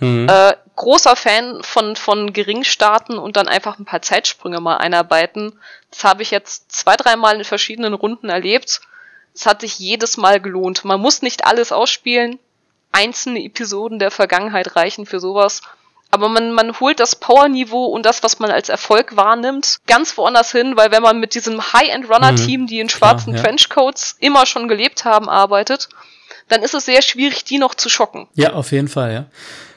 Mhm. Äh, großer Fan von, von Geringstarten und dann einfach ein paar Zeitsprünge mal einarbeiten. Das habe ich jetzt zwei, dreimal in verschiedenen Runden erlebt. Es hat sich jedes Mal gelohnt. Man muss nicht alles ausspielen. Einzelne Episoden der Vergangenheit reichen für sowas. Aber man, man holt das Powerniveau und das, was man als Erfolg wahrnimmt, ganz woanders hin, weil wenn man mit diesem High-End-Runner-Team, mhm. die in schwarzen Klar, ja. Trenchcoats immer schon gelebt haben, arbeitet, dann ist es sehr schwierig, die noch zu schocken. Ja, auf jeden Fall, ja.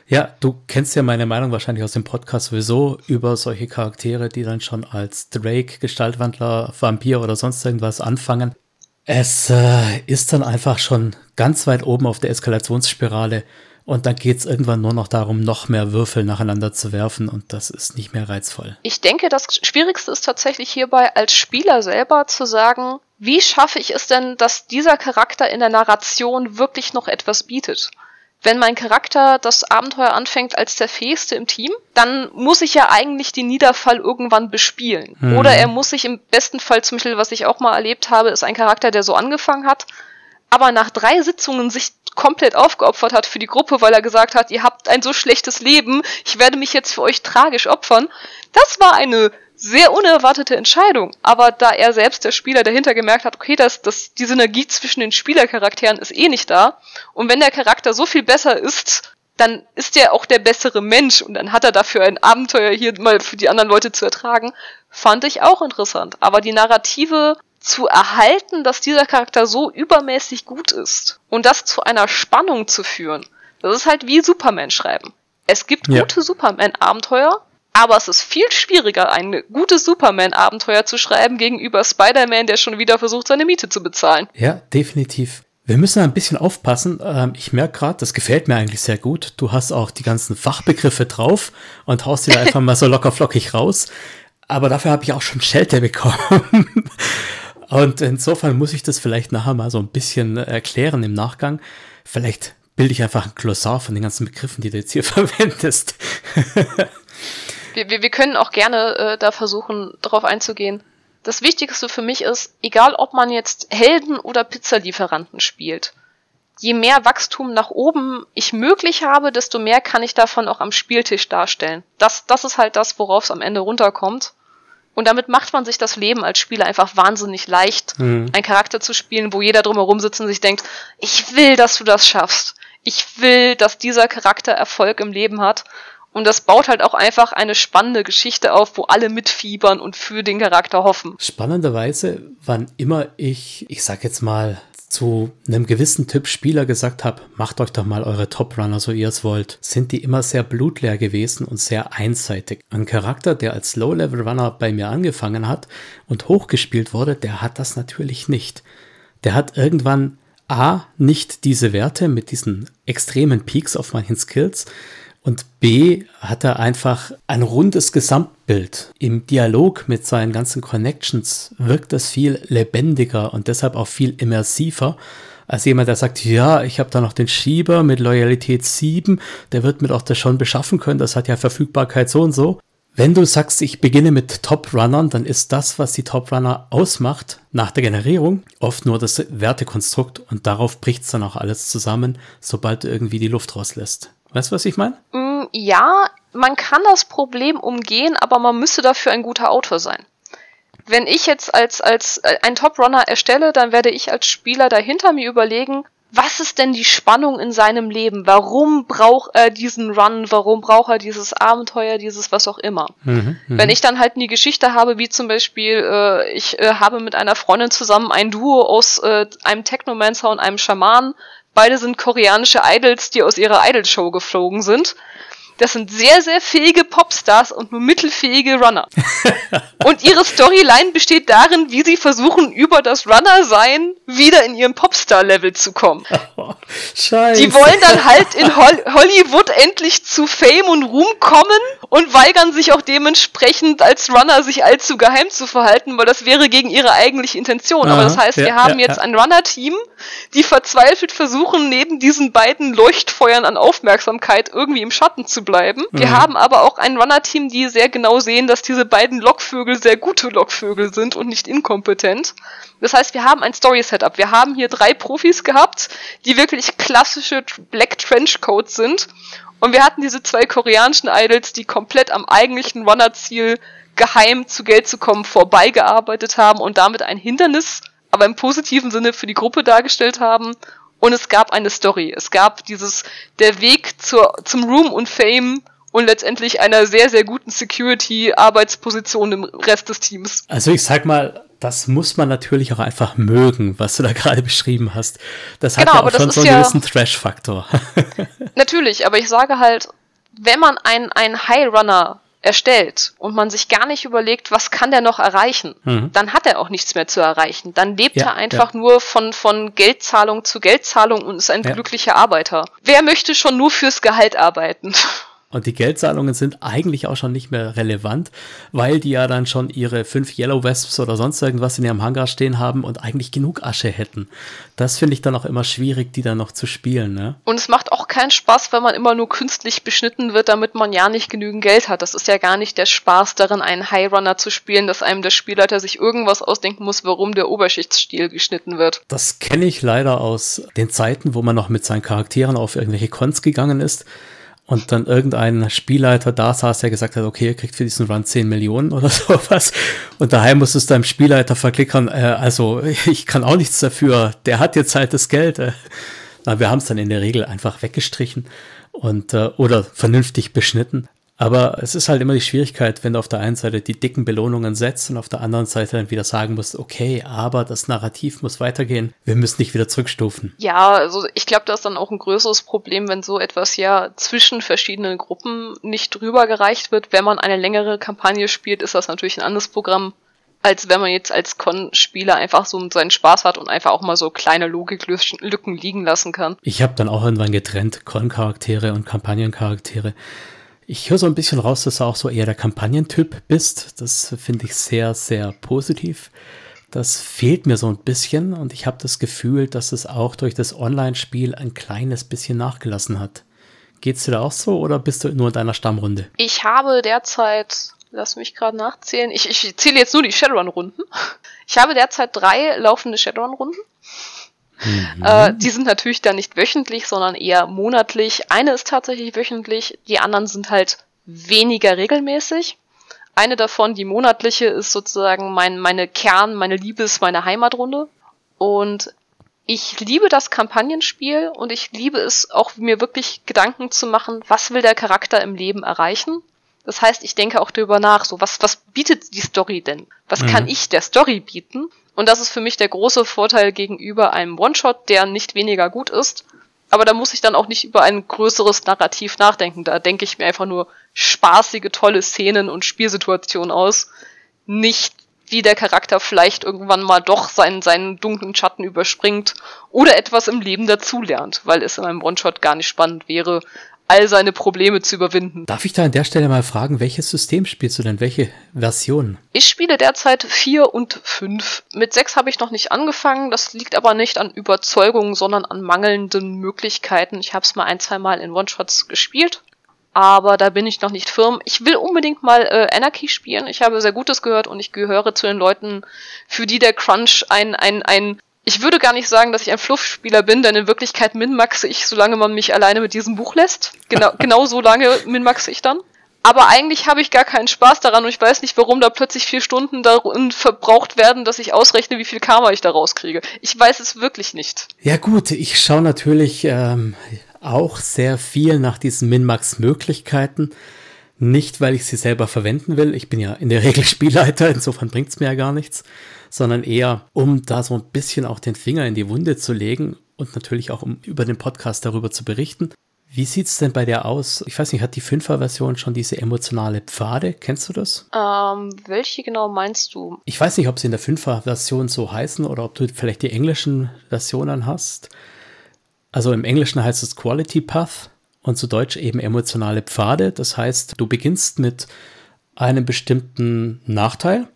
Ja, du kennst ja meine Meinung wahrscheinlich aus dem Podcast sowieso über solche Charaktere, die dann schon als Drake, Gestaltwandler, Vampir oder sonst irgendwas anfangen. Es äh, ist dann einfach schon ganz weit oben auf der Eskalationsspirale und dann geht es irgendwann nur noch darum, noch mehr Würfel nacheinander zu werfen und das ist nicht mehr reizvoll. Ich denke, das Schwierigste ist tatsächlich hierbei als Spieler selber zu sagen, wie schaffe ich es denn, dass dieser Charakter in der Narration wirklich noch etwas bietet? Wenn mein Charakter das Abenteuer anfängt als der Fähigste im Team, dann muss ich ja eigentlich den Niederfall irgendwann bespielen. Mhm. Oder er muss sich im besten Fall, zum Beispiel, was ich auch mal erlebt habe, ist ein Charakter, der so angefangen hat, aber nach drei Sitzungen sich komplett aufgeopfert hat für die Gruppe, weil er gesagt hat, ihr habt ein so schlechtes Leben, ich werde mich jetzt für euch tragisch opfern. Das war eine sehr unerwartete Entscheidung. Aber da er selbst, der Spieler, dahinter gemerkt hat, okay, dass, dass die Synergie zwischen den Spielercharakteren ist eh nicht da. Und wenn der Charakter so viel besser ist, dann ist er auch der bessere Mensch und dann hat er dafür ein Abenteuer hier mal für die anderen Leute zu ertragen, fand ich auch interessant. Aber die Narrative zu erhalten, dass dieser Charakter so übermäßig gut ist und das zu einer Spannung zu führen, das ist halt wie Superman schreiben. Es gibt ja. gute Superman-Abenteuer, aber es ist viel schwieriger, ein gutes Superman-Abenteuer zu schreiben gegenüber Spider-Man, der schon wieder versucht, seine Miete zu bezahlen. Ja, definitiv. Wir müssen ein bisschen aufpassen. Ähm, ich merke gerade, das gefällt mir eigentlich sehr gut. Du hast auch die ganzen Fachbegriffe drauf und haust die da einfach mal so locker flockig raus. Aber dafür habe ich auch schon Schelte bekommen. Und insofern muss ich das vielleicht nachher mal so ein bisschen erklären im Nachgang. Vielleicht bilde ich einfach ein Glossar von den ganzen Begriffen, die du jetzt hier verwendest. Wir, wir, wir können auch gerne äh, da versuchen, darauf einzugehen. Das Wichtigste für mich ist, egal ob man jetzt Helden oder Pizzalieferanten spielt, je mehr Wachstum nach oben ich möglich habe, desto mehr kann ich davon auch am Spieltisch darstellen. Das, das ist halt das, worauf es am Ende runterkommt. Und damit macht man sich das Leben als Spieler einfach wahnsinnig leicht, mhm. einen Charakter zu spielen, wo jeder drumherum sitzt und sich denkt, ich will, dass du das schaffst. Ich will, dass dieser Charakter Erfolg im Leben hat. Und das baut halt auch einfach eine spannende Geschichte auf, wo alle mitfiebern und für den Charakter hoffen. Spannenderweise, wann immer ich, ich sag jetzt mal, zu einem gewissen Typ Spieler gesagt habe, macht euch doch mal eure Top-Runner, so ihr es wollt, sind die immer sehr blutleer gewesen und sehr einseitig. Ein Charakter, der als Low-Level-Runner bei mir angefangen hat und hochgespielt wurde, der hat das natürlich nicht. Der hat irgendwann A, nicht diese Werte mit diesen extremen Peaks auf manchen Skills und B hat er einfach ein rundes Gesamtbild. Im Dialog mit seinen ganzen Connections wirkt es viel lebendiger und deshalb auch viel immersiver als jemand, der sagt, ja, ich habe da noch den Schieber mit Loyalität 7, der wird mir doch das schon beschaffen können, das hat ja Verfügbarkeit so und so. Wenn du sagst, ich beginne mit Top-Runnern, dann ist das, was die Top-Runner ausmacht, nach der Generierung, oft nur das Wertekonstrukt und darauf bricht es dann auch alles zusammen, sobald du irgendwie die Luft rauslässt. Weißt du, was ich meine? Mm, ja, man kann das Problem umgehen, aber man müsste dafür ein guter Autor sein. Wenn ich jetzt als, als äh, ein Top-Runner erstelle, dann werde ich als Spieler dahinter mir überlegen, was ist denn die Spannung in seinem Leben? Warum braucht er diesen Run? Warum braucht er dieses Abenteuer, dieses was auch immer? Mhm, mhm. Wenn ich dann halt eine Geschichte habe, wie zum Beispiel, äh, ich äh, habe mit einer Freundin zusammen ein Duo aus äh, einem Technomancer und einem Schaman, Beide sind koreanische Idols, die aus ihrer Idol-Show geflogen sind. Das sind sehr, sehr fähige Popstars und nur mittelfähige Runner. und ihre Storyline besteht darin, wie sie versuchen, über das Runner-Sein wieder in ihren Popstar-Level zu kommen. Oh, scheiße. Die wollen dann halt in Hol Hollywood endlich zu Fame und Ruhm kommen und weigern sich auch dementsprechend als Runner sich allzu geheim zu verhalten, weil das wäre gegen ihre eigentliche Intention. Aha, Aber das heißt, ja, wir haben ja, jetzt ja. ein Runner-Team, die verzweifelt versuchen, neben diesen beiden Leuchtfeuern an Aufmerksamkeit irgendwie im Schatten zu bleiben. Mhm. Wir haben aber auch ein Runner-Team, die sehr genau sehen, dass diese beiden Lockvögel sehr gute Lockvögel sind und nicht inkompetent. Das heißt, wir haben ein Story-Setup. Wir haben hier drei Profis gehabt, die wirklich klassische Black Trenchcoats sind und wir hatten diese zwei koreanischen Idols, die komplett am eigentlichen Runner-Ziel geheim zu Geld zu kommen vorbeigearbeitet haben und damit ein Hindernis, aber im positiven Sinne für die Gruppe dargestellt haben. Und es gab eine Story. Es gab dieses, der Weg zur, zum Room und Fame und letztendlich einer sehr, sehr guten Security-Arbeitsposition im Rest des Teams. Also ich sag mal, das muss man natürlich auch einfach mögen, was du da gerade beschrieben hast. Das hat genau, ja auch schon so einen ja, gewissen Trash-Faktor. natürlich, aber ich sage halt, wenn man einen, einen High-Runner erstellt und man sich gar nicht überlegt, was kann der noch erreichen, mhm. dann hat er auch nichts mehr zu erreichen. Dann lebt ja, er einfach ja. nur von, von Geldzahlung zu Geldzahlung und ist ein ja. glücklicher Arbeiter. Wer möchte schon nur fürs Gehalt arbeiten? Und die Geldzahlungen sind eigentlich auch schon nicht mehr relevant, weil die ja dann schon ihre fünf Yellow Wesps oder sonst irgendwas in ihrem Hangar stehen haben und eigentlich genug Asche hätten. Das finde ich dann auch immer schwierig, die dann noch zu spielen. Ne? Und es macht auch keinen Spaß, wenn man immer nur künstlich beschnitten wird, damit man ja nicht genügend Geld hat. Das ist ja gar nicht der Spaß darin, einen High Runner zu spielen, dass einem der Spielleiter sich irgendwas ausdenken muss, warum der Oberschichtsstil geschnitten wird. Das kenne ich leider aus den Zeiten, wo man noch mit seinen Charakteren auf irgendwelche Cons gegangen ist und dann irgendein Spielleiter da saß, der gesagt hat, okay, ihr kriegt für diesen Run 10 Millionen oder sowas. Und daheim musstest du deinem Spielleiter verklickern, äh, also ich kann auch nichts dafür, der hat jetzt halt das Geld. Äh. Na, wir haben es dann in der Regel einfach weggestrichen und äh, oder vernünftig beschnitten. Aber es ist halt immer die Schwierigkeit, wenn du auf der einen Seite die dicken Belohnungen setzt und auf der anderen Seite dann wieder sagen musst, okay, aber das Narrativ muss weitergehen, wir müssen nicht wieder zurückstufen. Ja, also ich glaube, das ist dann auch ein größeres Problem, wenn so etwas ja zwischen verschiedenen Gruppen nicht drüber gereicht wird. Wenn man eine längere Kampagne spielt, ist das natürlich ein anderes Programm, als wenn man jetzt als Con-Spieler einfach so seinen Spaß hat und einfach auch mal so kleine Logiklücken liegen lassen kann. Ich habe dann auch irgendwann getrennt Con-Charaktere und Kampagnencharaktere. Ich höre so ein bisschen raus, dass du auch so eher der Kampagnentyp bist. Das finde ich sehr, sehr positiv. Das fehlt mir so ein bisschen und ich habe das Gefühl, dass es auch durch das Online-Spiel ein kleines bisschen nachgelassen hat. Geht's dir da auch so oder bist du nur in deiner Stammrunde? Ich habe derzeit, lass mich gerade nachzählen, ich, ich zähle jetzt nur die Shadowrun-Runden. Ich habe derzeit drei laufende Shadowrun-Runden. Mhm. Äh, die sind natürlich dann nicht wöchentlich, sondern eher monatlich. Eine ist tatsächlich wöchentlich, die anderen sind halt weniger regelmäßig. Eine davon, die monatliche, ist sozusagen mein, meine Kern, meine Liebes-, meine Heimatrunde. Und ich liebe das Kampagnenspiel und ich liebe es auch, mir wirklich Gedanken zu machen, was will der Charakter im Leben erreichen. Das heißt, ich denke auch darüber nach, so was, was bietet die Story denn? Was mhm. kann ich der Story bieten? Und das ist für mich der große Vorteil gegenüber einem One-Shot, der nicht weniger gut ist. Aber da muss ich dann auch nicht über ein größeres Narrativ nachdenken. Da denke ich mir einfach nur spaßige, tolle Szenen und Spielsituationen aus. Nicht wie der Charakter vielleicht irgendwann mal doch seinen, seinen dunklen Schatten überspringt oder etwas im Leben dazulernt, weil es in einem One-Shot gar nicht spannend wäre, all seine Probleme zu überwinden. Darf ich da an der Stelle mal fragen, welches System spielst du denn? Welche Version? Ich spiele derzeit 4 und 5. Mit 6 habe ich noch nicht angefangen. Das liegt aber nicht an Überzeugung, sondern an mangelnden Möglichkeiten. Ich habe es mal ein, zwei Mal in One-Shots gespielt aber da bin ich noch nicht firm. Ich will unbedingt mal äh, Anarchy spielen. Ich habe sehr Gutes gehört und ich gehöre zu den Leuten, für die der Crunch ein, ein, ein ich würde gar nicht sagen, dass ich ein Fluffspieler bin, denn in Wirklichkeit minmaxe ich, solange man mich alleine mit diesem Buch lässt. Genau, genau so lange minmaxe ich dann. Aber eigentlich habe ich gar keinen Spaß daran und ich weiß nicht, warum da plötzlich vier Stunden darin verbraucht werden, dass ich ausrechne, wie viel Karma ich da rauskriege. Ich weiß es wirklich nicht. Ja gut, ich schaue natürlich ähm, auch sehr viel nach diesen Min-Max-Möglichkeiten. Nicht, weil ich sie selber verwenden will. Ich bin ja in der Regel Spielleiter, insofern bringt es mir ja gar nichts. Sondern eher, um da so ein bisschen auch den Finger in die Wunde zu legen und natürlich auch um über den Podcast darüber zu berichten. Wie sieht es denn bei dir aus? Ich weiß nicht, hat die Fünfer-Version schon diese emotionale Pfade? Kennst du das? Ähm, welche genau meinst du? Ich weiß nicht, ob sie in der Fünfer-Version so heißen oder ob du vielleicht die englischen Versionen hast. Also im Englischen heißt es Quality Path und zu Deutsch eben emotionale Pfade. Das heißt, du beginnst mit einem bestimmten Nachteil.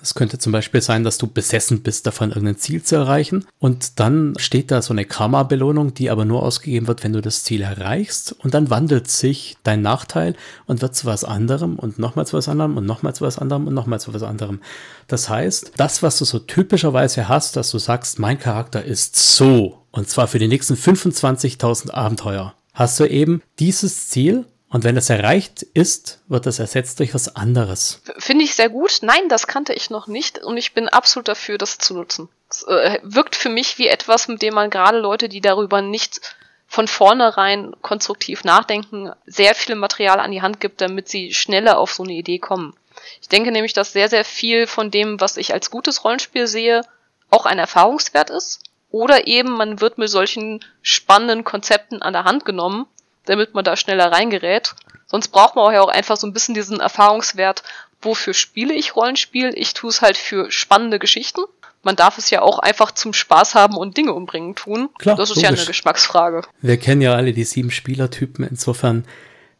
Es könnte zum Beispiel sein, dass du besessen bist, davon irgendein Ziel zu erreichen. Und dann steht da so eine Karma-Belohnung, die aber nur ausgegeben wird, wenn du das Ziel erreichst. Und dann wandelt sich dein Nachteil und wird zu was anderem und nochmal zu was anderem und nochmal zu was anderem und nochmal zu was anderem. Das heißt, das, was du so typischerweise hast, dass du sagst, mein Charakter ist so und zwar für die nächsten 25.000 Abenteuer, hast du eben dieses Ziel und wenn das erreicht ist, wird das ersetzt durch was anderes. Finde ich sehr gut. Nein, das kannte ich noch nicht und ich bin absolut dafür, das zu nutzen. Es äh, wirkt für mich wie etwas, mit dem man gerade Leute, die darüber nicht von vornherein konstruktiv nachdenken, sehr viel Material an die Hand gibt, damit sie schneller auf so eine Idee kommen. Ich denke nämlich, dass sehr, sehr viel von dem, was ich als gutes Rollenspiel sehe, auch ein Erfahrungswert ist oder eben man wird mit solchen spannenden Konzepten an der Hand genommen, damit man da schneller reingerät. Sonst braucht man auch ja auch einfach so ein bisschen diesen Erfahrungswert, wofür spiele ich Rollenspiel? Ich tue es halt für spannende Geschichten. Man darf es ja auch einfach zum Spaß haben und Dinge umbringen tun. Klar, das ist logisch. ja eine Geschmacksfrage. Wir kennen ja alle die sieben Spielertypen. Insofern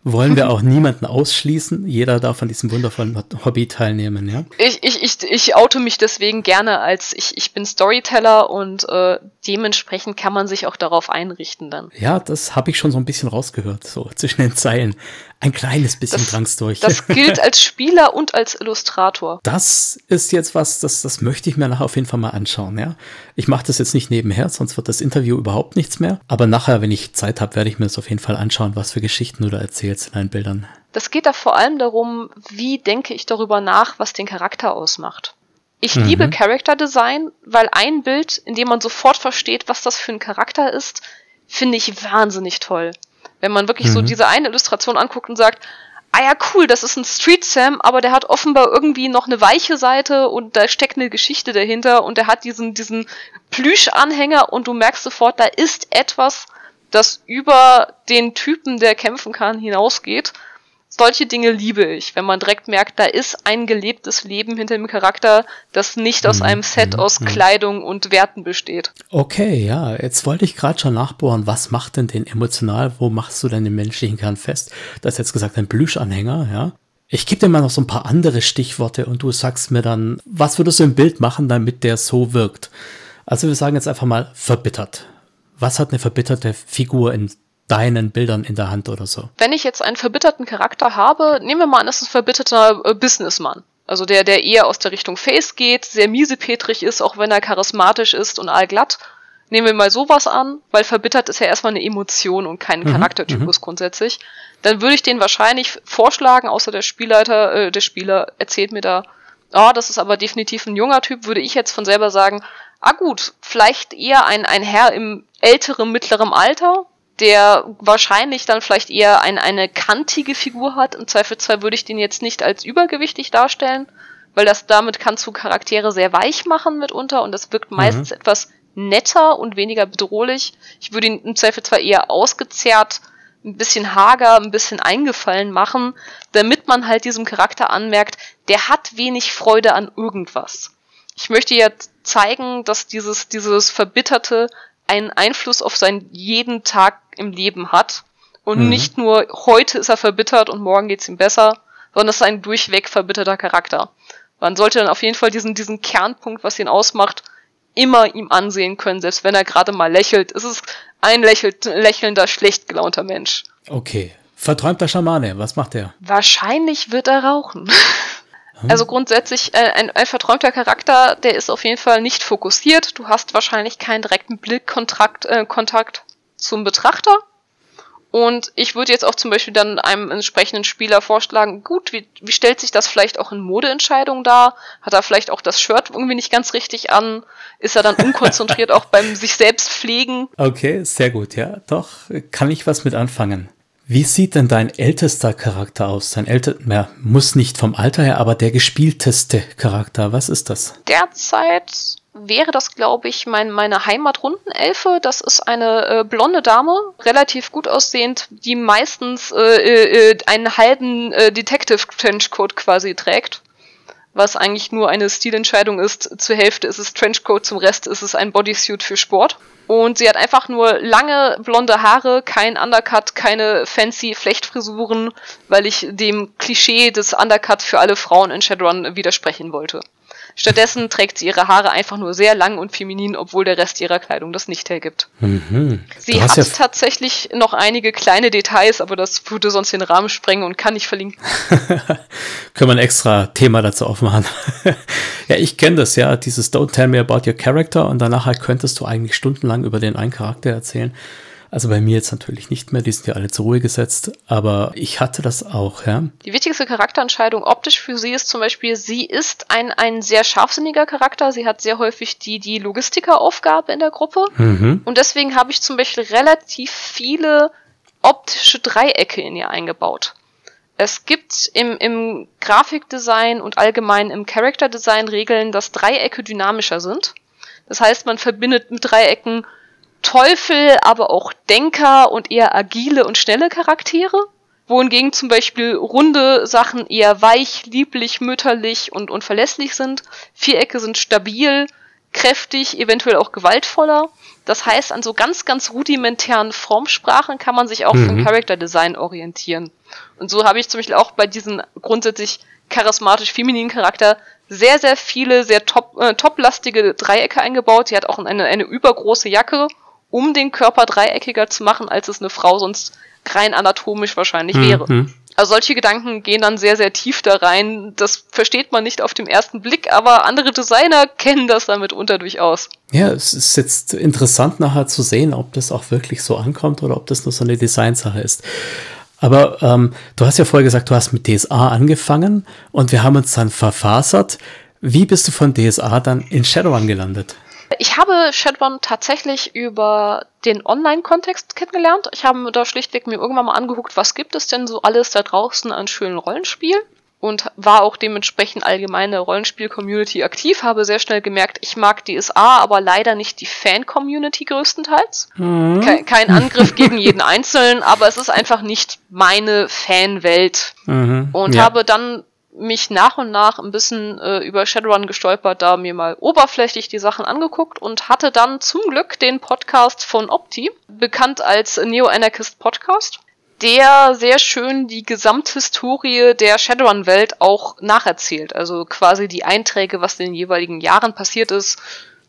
wollen wir auch niemanden ausschließen. Jeder darf an diesem wundervollen Hobby teilnehmen, ja? Ich, ich, ich, ich auto mich deswegen gerne als ich, ich bin Storyteller und äh, dementsprechend kann man sich auch darauf einrichten dann. Ja, das habe ich schon so ein bisschen rausgehört, so zwischen den Zeilen. Ein kleines bisschen drang's durch. Das gilt als Spieler und als Illustrator. Das ist jetzt was, das, das möchte ich mir nachher auf jeden Fall mal anschauen, ja. Ich mache das jetzt nicht nebenher, sonst wird das Interview überhaupt nichts mehr. Aber nachher, wenn ich Zeit habe, werde ich mir das auf jeden Fall anschauen, was für Geschichten du da erzählst in deinen Bildern. Das geht da vor allem darum, wie denke ich darüber nach, was den Charakter ausmacht. Ich mhm. liebe Character Design, weil ein Bild, in dem man sofort versteht, was das für ein Charakter ist, finde ich wahnsinnig toll. Wenn man wirklich mhm. so diese eine Illustration anguckt und sagt, ah ja, cool, das ist ein Street Sam, aber der hat offenbar irgendwie noch eine weiche Seite und da steckt eine Geschichte dahinter und der hat diesen, diesen Plüschanhänger und du merkst sofort, da ist etwas, das über den Typen, der kämpfen kann, hinausgeht solche Dinge liebe ich, wenn man direkt merkt, da ist ein gelebtes Leben hinter dem Charakter, das nicht aus mhm. einem Set mhm. aus mhm. Kleidung und Werten besteht. Okay, ja, jetzt wollte ich gerade schon nachbohren, was macht denn den emotional, wo machst du denn den menschlichen Kern fest? Du hast jetzt gesagt, ein Plüschanhänger, ja. Ich gebe dir mal noch so ein paar andere Stichworte und du sagst mir dann, was würdest du im Bild machen, damit der so wirkt? Also wir sagen jetzt einfach mal verbittert. Was hat eine verbitterte Figur in deinen Bildern in der Hand oder so. Wenn ich jetzt einen verbitterten Charakter habe, nehmen wir mal an, das ist ein verbitterter äh, Businessman. Also der, der eher aus der Richtung Face geht, sehr miesepetrig ist, auch wenn er charismatisch ist und allglatt. Nehmen wir mal sowas an, weil verbittert ist ja erstmal eine Emotion und kein Mhm, Charaktertypus grundsätzlich. Dann würde ich den wahrscheinlich vorschlagen, außer der Spielleiter, äh, der Spieler erzählt mir da, ah, das ist aber definitiv ein junger Typ, würde ich jetzt von selber sagen, ah gut, vielleicht eher ein, ein Herr im älteren, mittleren Alter, der wahrscheinlich dann vielleicht eher ein, eine kantige Figur hat. Im Zweifelsfall würde ich den jetzt nicht als übergewichtig darstellen, weil das damit kannst du Charaktere sehr weich machen mitunter und das wirkt meistens etwas netter und weniger bedrohlich. Ich würde ihn im Zweifelsfall eher ausgezerrt, ein bisschen hager, ein bisschen eingefallen machen, damit man halt diesem Charakter anmerkt, der hat wenig Freude an irgendwas. Ich möchte ja zeigen, dass dieses, dieses Verbitterte einen Einfluss auf seinen jeden Tag im Leben hat. Und Mhm. nicht nur heute ist er verbittert und morgen geht's ihm besser, sondern es ist ein durchweg verbitterter Charakter. Man sollte dann auf jeden Fall diesen, diesen Kernpunkt, was ihn ausmacht, immer ihm ansehen können, selbst wenn er gerade mal lächelt. Es ist ein lächelt, lächelnder, schlecht gelaunter Mensch. Okay. Verträumter Schamane, was macht der? Wahrscheinlich wird er rauchen. Also grundsätzlich äh, ein, ein verträumter Charakter, der ist auf jeden Fall nicht fokussiert. Du hast wahrscheinlich keinen direkten Blickkontakt äh, Kontakt zum Betrachter. Und ich würde jetzt auch zum Beispiel dann einem entsprechenden Spieler vorschlagen, gut, wie, wie stellt sich das vielleicht auch in Modeentscheidungen dar? Hat er vielleicht auch das Shirt irgendwie nicht ganz richtig an? Ist er dann unkonzentriert auch beim sich selbst pflegen? Okay, sehr gut, ja, doch, kann ich was mit anfangen. Wie sieht denn dein ältester Charakter aus? Dein älter, ja, muss nicht vom Alter her, aber der gespielteste Charakter, was ist das? Derzeit wäre das, glaube ich, mein, meine Heimatrundenelfe. Das ist eine äh, blonde Dame, relativ gut aussehend, die meistens äh, äh, einen halben äh, Detective-Trenchcoat quasi trägt. Was eigentlich nur eine Stilentscheidung ist. Zur Hälfte ist es Trenchcoat, zum Rest ist es ein Bodysuit für Sport. Und sie hat einfach nur lange blonde Haare, kein Undercut, keine fancy Flechtfrisuren, weil ich dem Klischee des Undercut für alle Frauen in Shadowrun widersprechen wollte. Stattdessen trägt sie ihre Haare einfach nur sehr lang und feminin, obwohl der Rest ihrer Kleidung das nicht hergibt. Mhm. Sie hat ja tatsächlich noch einige kleine Details, aber das würde sonst den Rahmen sprengen und kann nicht verlinken. Können wir ein extra Thema dazu aufmachen. ja, ich kenne das ja, dieses Don't tell me about your character und danach halt könntest du eigentlich stundenlang über den einen Charakter erzählen. Also bei mir jetzt natürlich nicht mehr, die sind ja alle zur Ruhe gesetzt, aber ich hatte das auch, ja. Die wichtigste Charakterentscheidung optisch für sie ist zum Beispiel, sie ist ein, ein sehr scharfsinniger Charakter. Sie hat sehr häufig die, die Logistikeraufgabe in der Gruppe. Mhm. Und deswegen habe ich zum Beispiel relativ viele optische Dreiecke in ihr eingebaut. Es gibt im, im Grafikdesign und allgemein im Character-Design Regeln, dass Dreiecke dynamischer sind. Das heißt, man verbindet mit Dreiecken Teufel, aber auch Denker und eher agile und schnelle Charaktere. Wohingegen zum Beispiel runde Sachen eher weich, lieblich, mütterlich und, und verlässlich sind. Vierecke sind stabil, kräftig, eventuell auch gewaltvoller. Das heißt, an so ganz, ganz rudimentären Formsprachen kann man sich auch Mhm. vom Character Design orientieren. Und so habe ich zum Beispiel auch bei diesen grundsätzlich charismatisch femininen Charakter sehr, sehr viele, sehr top, äh, toplastige Dreiecke eingebaut. Sie hat auch eine, eine übergroße Jacke, um den Körper dreieckiger zu machen, als es eine Frau sonst rein anatomisch wahrscheinlich wäre. Mhm. Also solche Gedanken gehen dann sehr, sehr tief da rein. Das versteht man nicht auf den ersten Blick, aber andere Designer kennen das damit unter durchaus. Ja, es ist jetzt interessant nachher zu sehen, ob das auch wirklich so ankommt oder ob das nur so eine Designsache ist. Aber ähm, du hast ja vorher gesagt, du hast mit DSA angefangen und wir haben uns dann verfasert. Wie bist du von DSA dann in Shadowrun gelandet? Ich habe Shadowrun tatsächlich über den Online-Kontext kennengelernt. Ich habe da schlichtweg mir irgendwann mal angeguckt, was gibt es denn so alles da draußen an schönen Rollenspiel und war auch dementsprechend allgemeine Rollenspiel-Community aktiv, habe sehr schnell gemerkt, ich mag DSA, aber leider nicht die Fan-Community größtenteils. Kein, kein Angriff gegen jeden Einzelnen, aber es ist einfach nicht meine Fanwelt. Mhm. Und ja. habe dann mich nach und nach ein bisschen äh, über Shadowrun gestolpert, da mir mal oberflächlich die Sachen angeguckt und hatte dann zum Glück den Podcast von Opti, bekannt als Neo-Anarchist Podcast, der sehr schön die Gesamthistorie der Shadowrun-Welt auch nacherzählt. Also quasi die Einträge, was in den jeweiligen Jahren passiert ist,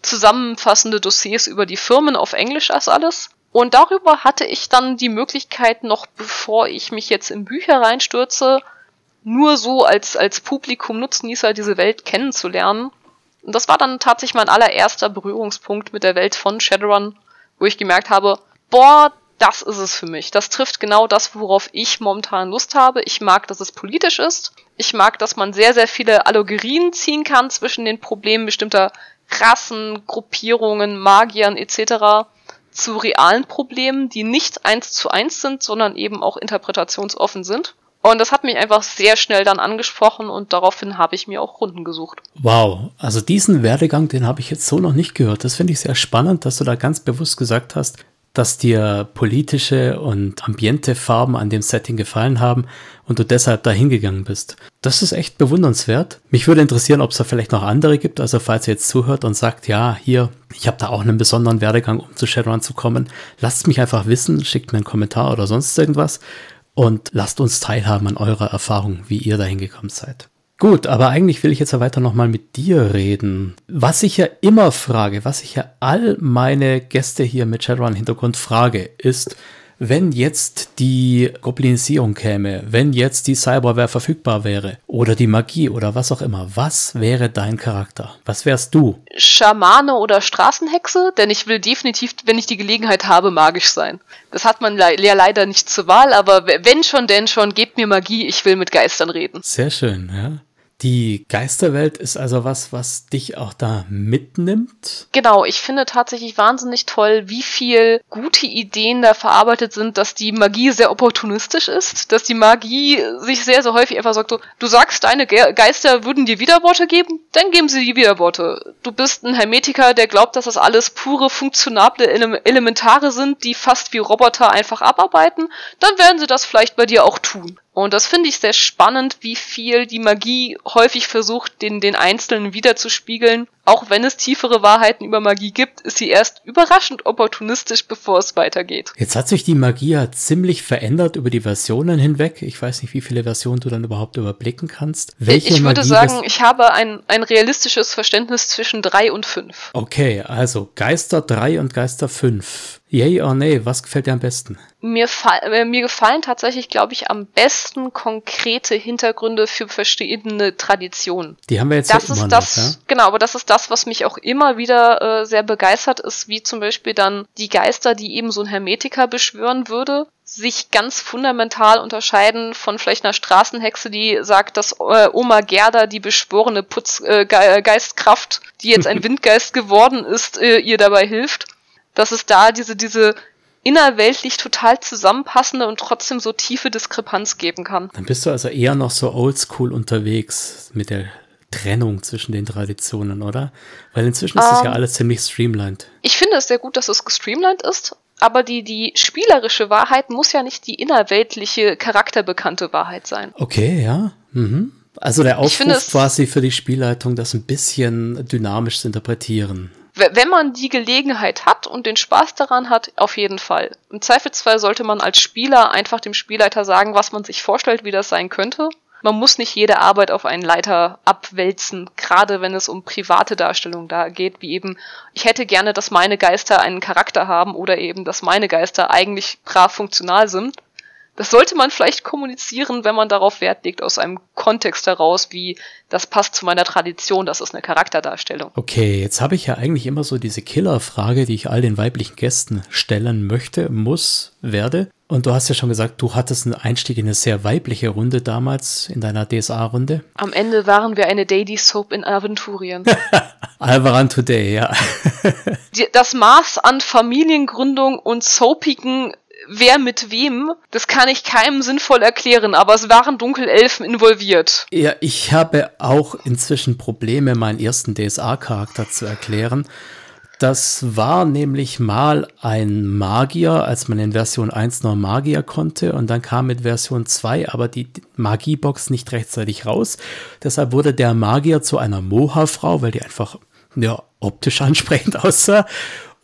zusammenfassende Dossiers über die Firmen auf Englisch als alles. Und darüber hatte ich dann die Möglichkeit, noch bevor ich mich jetzt in Bücher reinstürze, nur so als, als Publikum Nutznießer diese Welt kennenzulernen Und das war dann tatsächlich mein allererster Berührungspunkt mit der Welt von Shadowrun, wo ich gemerkt habe, boah, das ist es für mich. Das trifft genau das, worauf ich momentan Lust habe. Ich mag, dass es politisch ist. Ich mag, dass man sehr, sehr viele Allegorien ziehen kann zwischen den Problemen bestimmter Rassen, Gruppierungen, Magiern etc. zu realen Problemen, die nicht eins zu eins sind, sondern eben auch interpretationsoffen sind. Und das hat mich einfach sehr schnell dann angesprochen und daraufhin habe ich mir auch Runden gesucht. Wow, also diesen Werdegang, den habe ich jetzt so noch nicht gehört. Das finde ich sehr spannend, dass du da ganz bewusst gesagt hast, dass dir politische und ambiente Farben an dem Setting gefallen haben und du deshalb da hingegangen bist. Das ist echt bewundernswert. Mich würde interessieren, ob es da vielleicht noch andere gibt. Also falls ihr jetzt zuhört und sagt, ja, hier, ich habe da auch einen besonderen Werdegang, um zu Shadowrun zu kommen, lasst mich einfach wissen, schickt mir einen Kommentar oder sonst irgendwas und lasst uns teilhaben an eurer Erfahrung, wie ihr da hingekommen seid. Gut, aber eigentlich will ich jetzt ja weiter nochmal mit dir reden. Was ich ja immer frage, was ich ja all meine Gäste hier mit Shadowrun-Hintergrund frage, ist, wenn jetzt die Goblinisierung käme, wenn jetzt die Cyberware verfügbar wäre oder die Magie oder was auch immer, was wäre dein Charakter? Was wärst du? Schamane oder Straßenhexe, denn ich will definitiv, wenn ich die Gelegenheit habe, magisch sein. Das hat man le ja leider nicht zur Wahl, aber wenn schon, denn schon, gebt mir Magie, ich will mit Geistern reden. Sehr schön, ja. Die Geisterwelt ist also was, was dich auch da mitnimmt? Genau, ich finde tatsächlich wahnsinnig toll, wie viel gute Ideen da verarbeitet sind, dass die Magie sehr opportunistisch ist, dass die Magie sich sehr, sehr häufig einfach sagt, du sagst, deine Ge Geister würden dir Widerworte geben, dann geben sie die Widerworte. Du bist ein Hermetiker, der glaubt, dass das alles pure, funktionable Ele Elementare sind, die fast wie Roboter einfach abarbeiten, dann werden sie das vielleicht bei dir auch tun. Und das finde ich sehr spannend, wie viel die Magie häufig versucht, den, den Einzelnen wiederzuspiegeln. Auch wenn es tiefere Wahrheiten über Magie gibt, ist sie erst überraschend opportunistisch, bevor es weitergeht. Jetzt hat sich die Magie ja ziemlich verändert über die Versionen hinweg. Ich weiß nicht, wie viele Versionen du dann überhaupt überblicken kannst. Welche ich würde Magie sagen, ich habe ein, ein realistisches Verständnis zwischen drei und fünf. Okay, also Geister drei und Geister fünf. Yay or nay, was gefällt dir am besten? Mir, äh, mir gefallen tatsächlich, glaube ich, am besten konkrete Hintergründe für verschiedene Traditionen. Die haben wir jetzt das ja ist das, noch, ja? Genau, aber das ist das, was mich auch immer wieder äh, sehr begeistert ist, wie zum Beispiel dann die Geister, die eben so ein Hermetiker beschwören würde, sich ganz fundamental unterscheiden von vielleicht einer Straßenhexe, die sagt, dass äh, Oma Gerda, die beschworene Putzgeistkraft, äh, die jetzt ein Windgeist geworden ist, äh, ihr dabei hilft dass es da diese, diese innerweltlich total zusammenpassende und trotzdem so tiefe Diskrepanz geben kann. Dann bist du also eher noch so oldschool unterwegs mit der Trennung zwischen den Traditionen, oder? Weil inzwischen ist es um, ja ähm, alles ziemlich streamlined. Ich finde es sehr gut, dass es gestreamlined ist, aber die, die spielerische Wahrheit muss ja nicht die innerweltliche, charakterbekannte Wahrheit sein. Okay, ja. Mhm. Also der Aufruf quasi für die Spielleitung, das ein bisschen dynamisch zu interpretieren wenn man die Gelegenheit hat und den Spaß daran hat, auf jeden Fall. Im Zweifelsfall sollte man als Spieler einfach dem Spielleiter sagen, was man sich vorstellt, wie das sein könnte. Man muss nicht jede Arbeit auf einen Leiter abwälzen, gerade wenn es um private Darstellungen da geht, wie eben, ich hätte gerne, dass meine Geister einen Charakter haben oder eben, dass meine Geister eigentlich brav funktional sind. Das sollte man vielleicht kommunizieren, wenn man darauf Wert legt, aus einem Kontext heraus, wie das passt zu meiner Tradition, das ist eine Charakterdarstellung. Okay, jetzt habe ich ja eigentlich immer so diese Killerfrage, die ich all den weiblichen Gästen stellen möchte, muss, werde. Und du hast ja schon gesagt, du hattest einen Einstieg in eine sehr weibliche Runde damals in deiner DSA-Runde. Am Ende waren wir eine Daily Soap in Aventurien. Alvaran Today, ja. das Maß an Familiengründung und soapigen wer mit wem, das kann ich keinem sinnvoll erklären, aber es waren Dunkelelfen involviert. Ja, ich habe auch inzwischen Probleme, meinen ersten DSA-Charakter zu erklären. Das war nämlich mal ein Magier, als man in Version 1 noch Magier konnte und dann kam mit Version 2 aber die Magiebox nicht rechtzeitig raus. Deshalb wurde der Magier zu einer Moha-Frau, weil die einfach ja, optisch ansprechend aussah.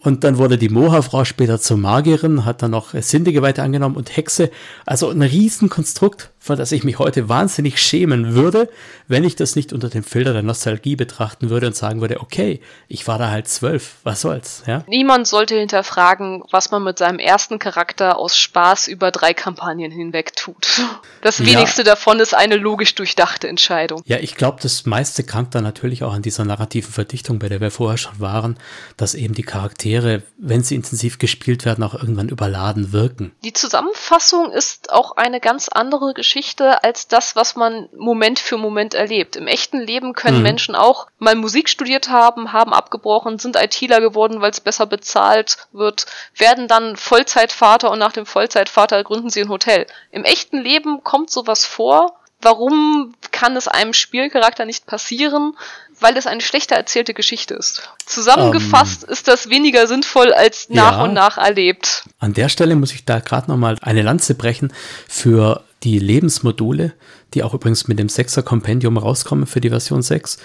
Und dann wurde die Moha-Frau später zur Magierin, hat dann noch Sindige weiter angenommen und Hexe. Also ein Riesenkonstrukt. Von das ich mich heute wahnsinnig schämen würde, wenn ich das nicht unter dem Filter der Nostalgie betrachten würde und sagen würde, okay, ich war da halt zwölf, was soll's, ja? Niemand sollte hinterfragen, was man mit seinem ersten Charakter aus Spaß über drei Kampagnen hinweg tut. Das wenigste ja. davon ist eine logisch durchdachte Entscheidung. Ja, ich glaube, das meiste krankt dann natürlich auch an dieser narrativen Verdichtung, bei der wir vorher schon waren, dass eben die Charaktere, wenn sie intensiv gespielt werden, auch irgendwann überladen wirken. Die Zusammenfassung ist auch eine ganz andere Geschichte Geschichte als das, was man Moment für Moment erlebt. Im echten Leben können mhm. Menschen auch mal Musik studiert haben, haben abgebrochen, sind ITler geworden, weil es besser bezahlt wird, werden dann Vollzeitvater und nach dem Vollzeitvater gründen sie ein Hotel. Im echten Leben kommt sowas vor. Warum kann es einem Spielcharakter nicht passieren? weil es eine schlechter erzählte Geschichte ist. Zusammengefasst um, ähm. ist das weniger sinnvoll als nach ja, und nach erlebt. An der Stelle muss ich da gerade nochmal eine Lanze brechen für die Lebensmodule, die auch übrigens mit dem 6er Kompendium rauskommen für die Version 6,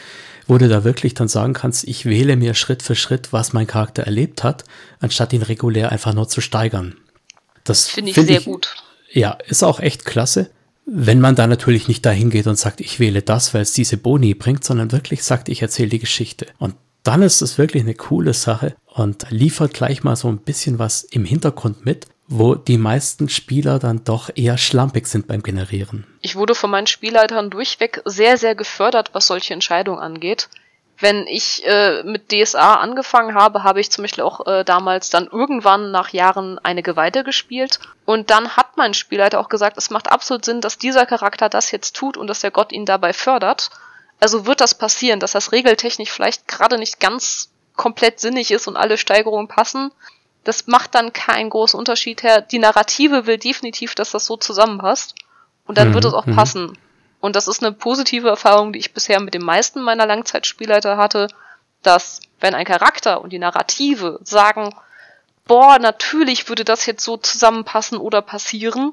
wo du da wirklich dann sagen kannst, ich wähle mir Schritt für Schritt, was mein Charakter erlebt hat, anstatt ihn regulär einfach nur zu steigern. Das finde ich find sehr ich, gut. Ja, ist auch echt klasse. Wenn man da natürlich nicht dahin geht und sagt, ich wähle das, weil es diese Boni bringt, sondern wirklich sagt, ich erzähle die Geschichte. Und dann ist es wirklich eine coole Sache und liefert gleich mal so ein bisschen was im Hintergrund mit, wo die meisten Spieler dann doch eher schlampig sind beim Generieren. Ich wurde von meinen Spielleitern durchweg sehr, sehr gefördert, was solche Entscheidungen angeht. Wenn ich äh, mit DSA angefangen habe, habe ich zum Beispiel auch äh, damals dann irgendwann nach Jahren eine Geweihte gespielt. Und dann hat mein Spielleiter auch gesagt, es macht absolut Sinn, dass dieser Charakter das jetzt tut und dass der Gott ihn dabei fördert. Also wird das passieren, dass das regeltechnisch vielleicht gerade nicht ganz komplett sinnig ist und alle Steigerungen passen. Das macht dann keinen großen Unterschied her. Die Narrative will definitiv, dass das so zusammenpasst. Und dann mhm, wird es auch mhm. passen. Und das ist eine positive Erfahrung, die ich bisher mit den meisten meiner Langzeitspielleiter hatte, dass wenn ein Charakter und die Narrative sagen, boah, natürlich würde das jetzt so zusammenpassen oder passieren,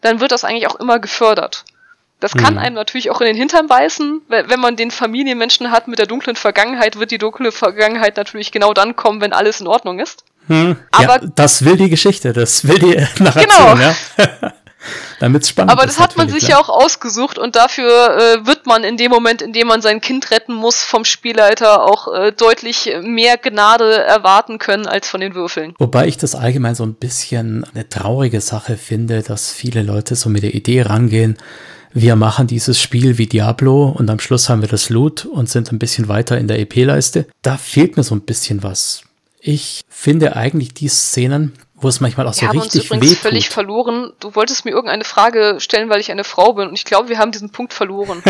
dann wird das eigentlich auch immer gefördert. Das kann mhm. einem natürlich auch in den Hintern beißen, wenn man den Familienmenschen hat mit der dunklen Vergangenheit, wird die dunkle Vergangenheit natürlich genau dann kommen, wenn alles in Ordnung ist. Hm. Aber ja, das will die Geschichte, das will die Narration, genau. ja. Damit es spannend Aber das hat man sich klar. ja auch ausgesucht und dafür äh, wird man in dem Moment, in dem man sein Kind retten muss, vom Spielleiter auch äh, deutlich mehr Gnade erwarten können als von den Würfeln. Wobei ich das allgemein so ein bisschen eine traurige Sache finde, dass viele Leute so mit der Idee rangehen, wir machen dieses Spiel wie Diablo und am Schluss haben wir das Loot und sind ein bisschen weiter in der EP-Leiste. Da fehlt mir so ein bisschen was. Ich finde eigentlich die Szenen, wo es manchmal auch wir so richtig wehtut. Wir haben uns übrigens völlig verloren. Du wolltest mir irgendeine Frage stellen, weil ich eine Frau bin und ich glaube, wir haben diesen Punkt verloren.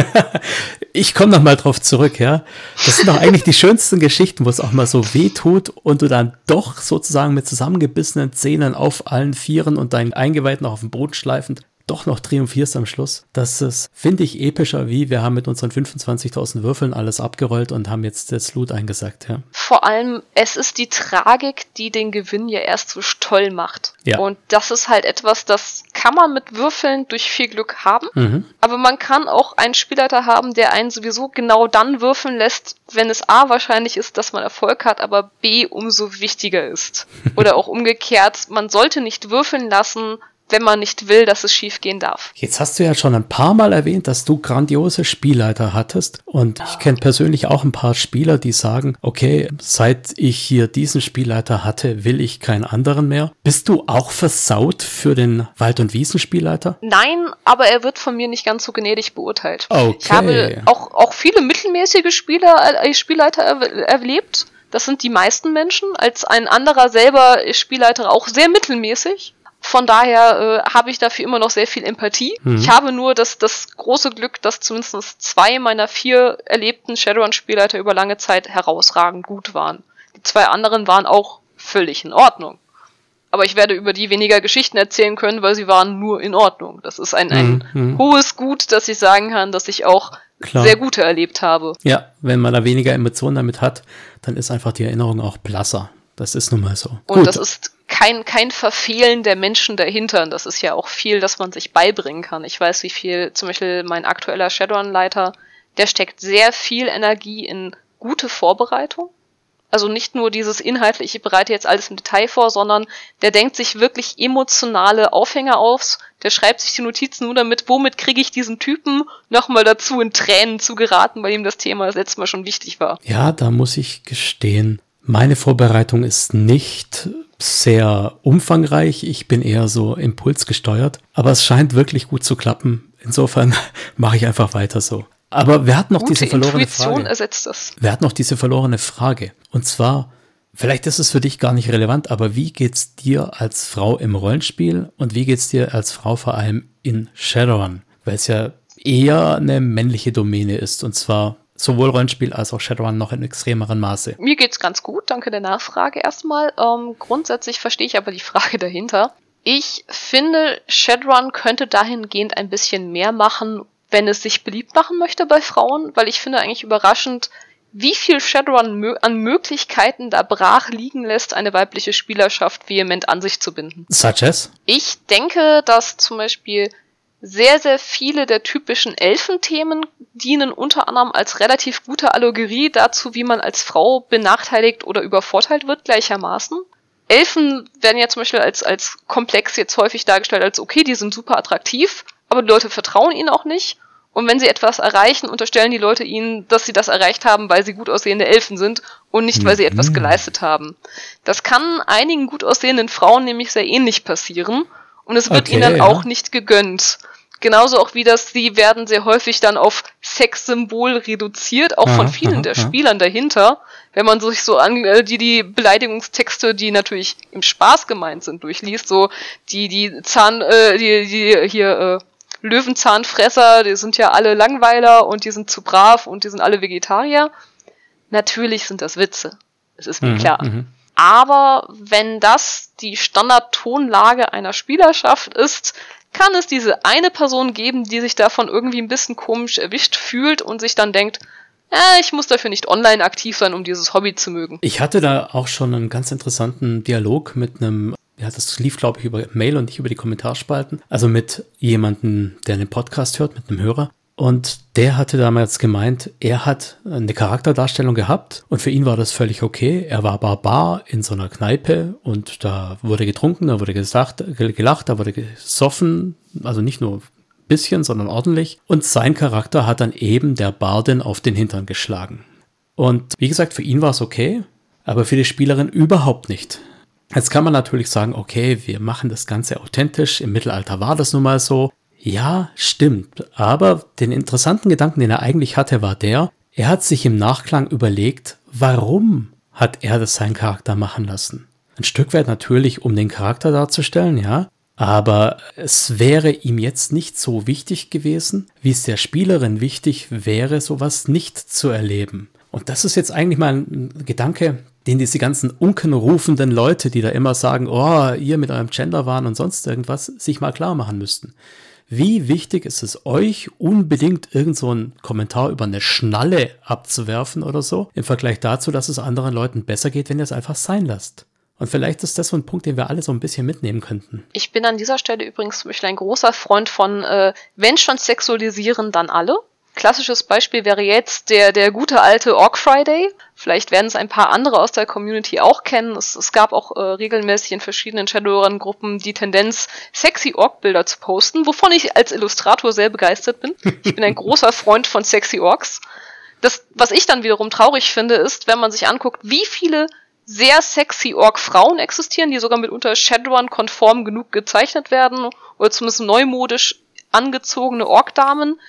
ich komme noch mal drauf zurück, ja. Das sind doch eigentlich die schönsten Geschichten, wo es auch mal so wehtut und du dann doch sozusagen mit zusammengebissenen Zähnen auf allen Vieren und deinen Eingeweiden noch auf dem Boden schleifend doch noch triumphierst am Schluss. Das ist, finde ich, epischer, wie wir haben mit unseren 25.000 Würfeln alles abgerollt und haben jetzt das Loot eingesagt. Ja. Vor allem, es ist die Tragik, die den Gewinn ja erst so toll macht. Ja. Und das ist halt etwas, das kann man mit Würfeln durch viel Glück haben. Mhm. Aber man kann auch einen Spielleiter haben, der einen sowieso genau dann würfeln lässt, wenn es A wahrscheinlich ist, dass man Erfolg hat, aber B umso wichtiger ist. Oder auch umgekehrt, man sollte nicht würfeln lassen, wenn man nicht will, dass es schiefgehen darf. Jetzt hast du ja schon ein paar Mal erwähnt, dass du grandiose Spielleiter hattest. Und ich kenne persönlich auch ein paar Spieler, die sagen, okay, seit ich hier diesen Spielleiter hatte, will ich keinen anderen mehr. Bist du auch versaut für den Wald- und Wiesenspielleiter? Nein, aber er wird von mir nicht ganz so gnädig beurteilt. Okay. Ich habe auch, auch viele mittelmäßige Spieler, äh, Spielleiter er erlebt. Das sind die meisten Menschen. Als ein anderer selber Spielleiter auch sehr mittelmäßig. Von daher äh, habe ich dafür immer noch sehr viel Empathie. Mhm. Ich habe nur das, das große Glück, dass zumindest zwei meiner vier erlebten Shadowrun-Spielleiter über lange Zeit herausragend gut waren. Die zwei anderen waren auch völlig in Ordnung. Aber ich werde über die weniger Geschichten erzählen können, weil sie waren nur in Ordnung. Das ist ein, ein mhm. hohes Gut, dass ich sagen kann, dass ich auch Klar. sehr gute erlebt habe. Ja, wenn man da weniger Emotionen damit hat, dann ist einfach die Erinnerung auch blasser. Das ist nun mal so. Und Gut. das ist kein, kein Verfehlen der Menschen dahinter. Das ist ja auch viel, das man sich beibringen kann. Ich weiß, wie viel, zum Beispiel mein aktueller Shadowrun-Leiter, der steckt sehr viel Energie in gute Vorbereitung. Also nicht nur dieses inhaltliche, ich bereite jetzt alles im Detail vor, sondern der denkt sich wirklich emotionale Aufhänger aus. Der schreibt sich die Notizen nur damit, womit kriege ich diesen Typen nochmal dazu, in Tränen zu geraten, weil ihm das Thema das letzte Mal schon wichtig war. Ja, da muss ich gestehen, meine Vorbereitung ist nicht sehr umfangreich. Ich bin eher so impulsgesteuert. Aber es scheint wirklich gut zu klappen. Insofern mache ich einfach weiter so. Aber wer hat noch Gute diese verlorene Intuition Frage? ersetzt das. Wer hat noch diese verlorene Frage? Und zwar, vielleicht ist es für dich gar nicht relevant, aber wie geht's dir als Frau im Rollenspiel und wie geht's dir als Frau vor allem in Shadowrun? Weil es ja eher eine männliche Domäne ist und zwar sowohl Rollenspiel als auch Shadowrun noch in extremerem Maße. Mir geht's ganz gut, danke der Nachfrage erstmal. Ähm, grundsätzlich verstehe ich aber die Frage dahinter. Ich finde, Shadowrun könnte dahingehend ein bisschen mehr machen, wenn es sich beliebt machen möchte bei Frauen, weil ich finde eigentlich überraschend, wie viel Shadowrun an Möglichkeiten da brach liegen lässt, eine weibliche Spielerschaft vehement an sich zu binden. Such as? Ich denke, dass zum Beispiel sehr, sehr viele der typischen Elfenthemen dienen unter anderem als relativ gute Allegorie dazu, wie man als Frau benachteiligt oder übervorteilt wird gleichermaßen. Elfen werden ja zum Beispiel als, als komplex jetzt häufig dargestellt, als okay, die sind super attraktiv, aber die Leute vertrauen ihnen auch nicht. Und wenn sie etwas erreichen, unterstellen die Leute ihnen, dass sie das erreicht haben, weil sie gut aussehende Elfen sind und nicht, weil sie mhm. etwas geleistet haben. Das kann einigen gut aussehenden Frauen nämlich sehr ähnlich passieren und es wird okay, ihnen dann ja. auch nicht gegönnt. Genauso auch wie das, sie werden sehr häufig dann auf Sexsymbol reduziert, auch aha, von vielen aha, der aha. Spielern dahinter. Wenn man sich so an äh, die, die Beleidigungstexte, die natürlich im Spaß gemeint sind, durchliest, so die, die Zahn, äh, die, die hier, äh, Löwenzahnfresser, die sind ja alle Langweiler und die sind zu brav und die sind alle Vegetarier. Natürlich sind das Witze. Es ist mir mhm, klar. Mhm. Aber wenn das die Standardtonlage einer Spielerschaft ist, kann es diese eine Person geben, die sich davon irgendwie ein bisschen komisch erwischt fühlt und sich dann denkt, äh, ich muss dafür nicht online aktiv sein, um dieses Hobby zu mögen. Ich hatte da auch schon einen ganz interessanten Dialog mit einem, ja, das lief, glaube ich, über Mail und nicht über die Kommentarspalten. Also mit jemandem, der einen Podcast hört, mit einem Hörer. Und der hatte damals gemeint, er hat eine Charakterdarstellung gehabt und für ihn war das völlig okay. Er war Barbar in so einer Kneipe und da wurde getrunken, da wurde gesagt, gelacht, da wurde gesoffen, also nicht nur ein bisschen, sondern ordentlich. Und sein Charakter hat dann eben der Bardin auf den Hintern geschlagen. Und wie gesagt, für ihn war es okay, aber für die Spielerin überhaupt nicht. Jetzt kann man natürlich sagen, okay, wir machen das Ganze authentisch. Im Mittelalter war das nun mal so. Ja, stimmt. Aber den interessanten Gedanken, den er eigentlich hatte, war der, er hat sich im Nachklang überlegt, warum hat er das seinen Charakter machen lassen? Ein Stück weit natürlich, um den Charakter darzustellen, ja. Aber es wäre ihm jetzt nicht so wichtig gewesen, wie es der Spielerin wichtig wäre, sowas nicht zu erleben. Und das ist jetzt eigentlich mal ein Gedanke, den diese ganzen unkenrufenden Leute, die da immer sagen, oh, ihr mit eurem Genderwahn und sonst irgendwas, sich mal klar machen müssten. Wie wichtig ist es euch, unbedingt irgend so einen Kommentar über eine Schnalle abzuwerfen oder so, im Vergleich dazu, dass es anderen Leuten besser geht, wenn ihr es einfach sein lasst? Und vielleicht ist das so ein Punkt, den wir alle so ein bisschen mitnehmen könnten. Ich bin an dieser Stelle übrigens zum Beispiel ein großer Freund von, äh, wenn schon sexualisieren, dann alle. Klassisches Beispiel wäre jetzt der, der gute alte Orc Friday. Vielleicht werden es ein paar andere aus der Community auch kennen. Es, es gab auch äh, regelmäßig in verschiedenen Shadowrun-Gruppen die Tendenz, sexy Orc-Bilder zu posten, wovon ich als Illustrator sehr begeistert bin. Ich bin ein großer Freund von sexy Orcs. Das, was ich dann wiederum traurig finde, ist, wenn man sich anguckt, wie viele sehr sexy Orc-Frauen existieren, die sogar mitunter Shadowrun-konform genug gezeichnet werden, oder zumindest neumodisch angezogene Ork-Damen,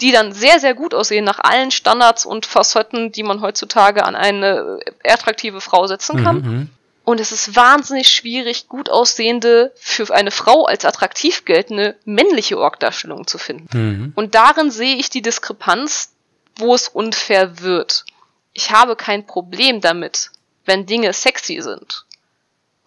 die dann sehr, sehr gut aussehen nach allen Standards und Facetten, die man heutzutage an eine attraktive Frau setzen kann. Mhm, mhm. Und es ist wahnsinnig schwierig, gut aussehende, für eine Frau als attraktiv geltende männliche Org-Darstellungen zu finden. Mhm. Und darin sehe ich die Diskrepanz, wo es unfair wird. Ich habe kein Problem damit, wenn Dinge sexy sind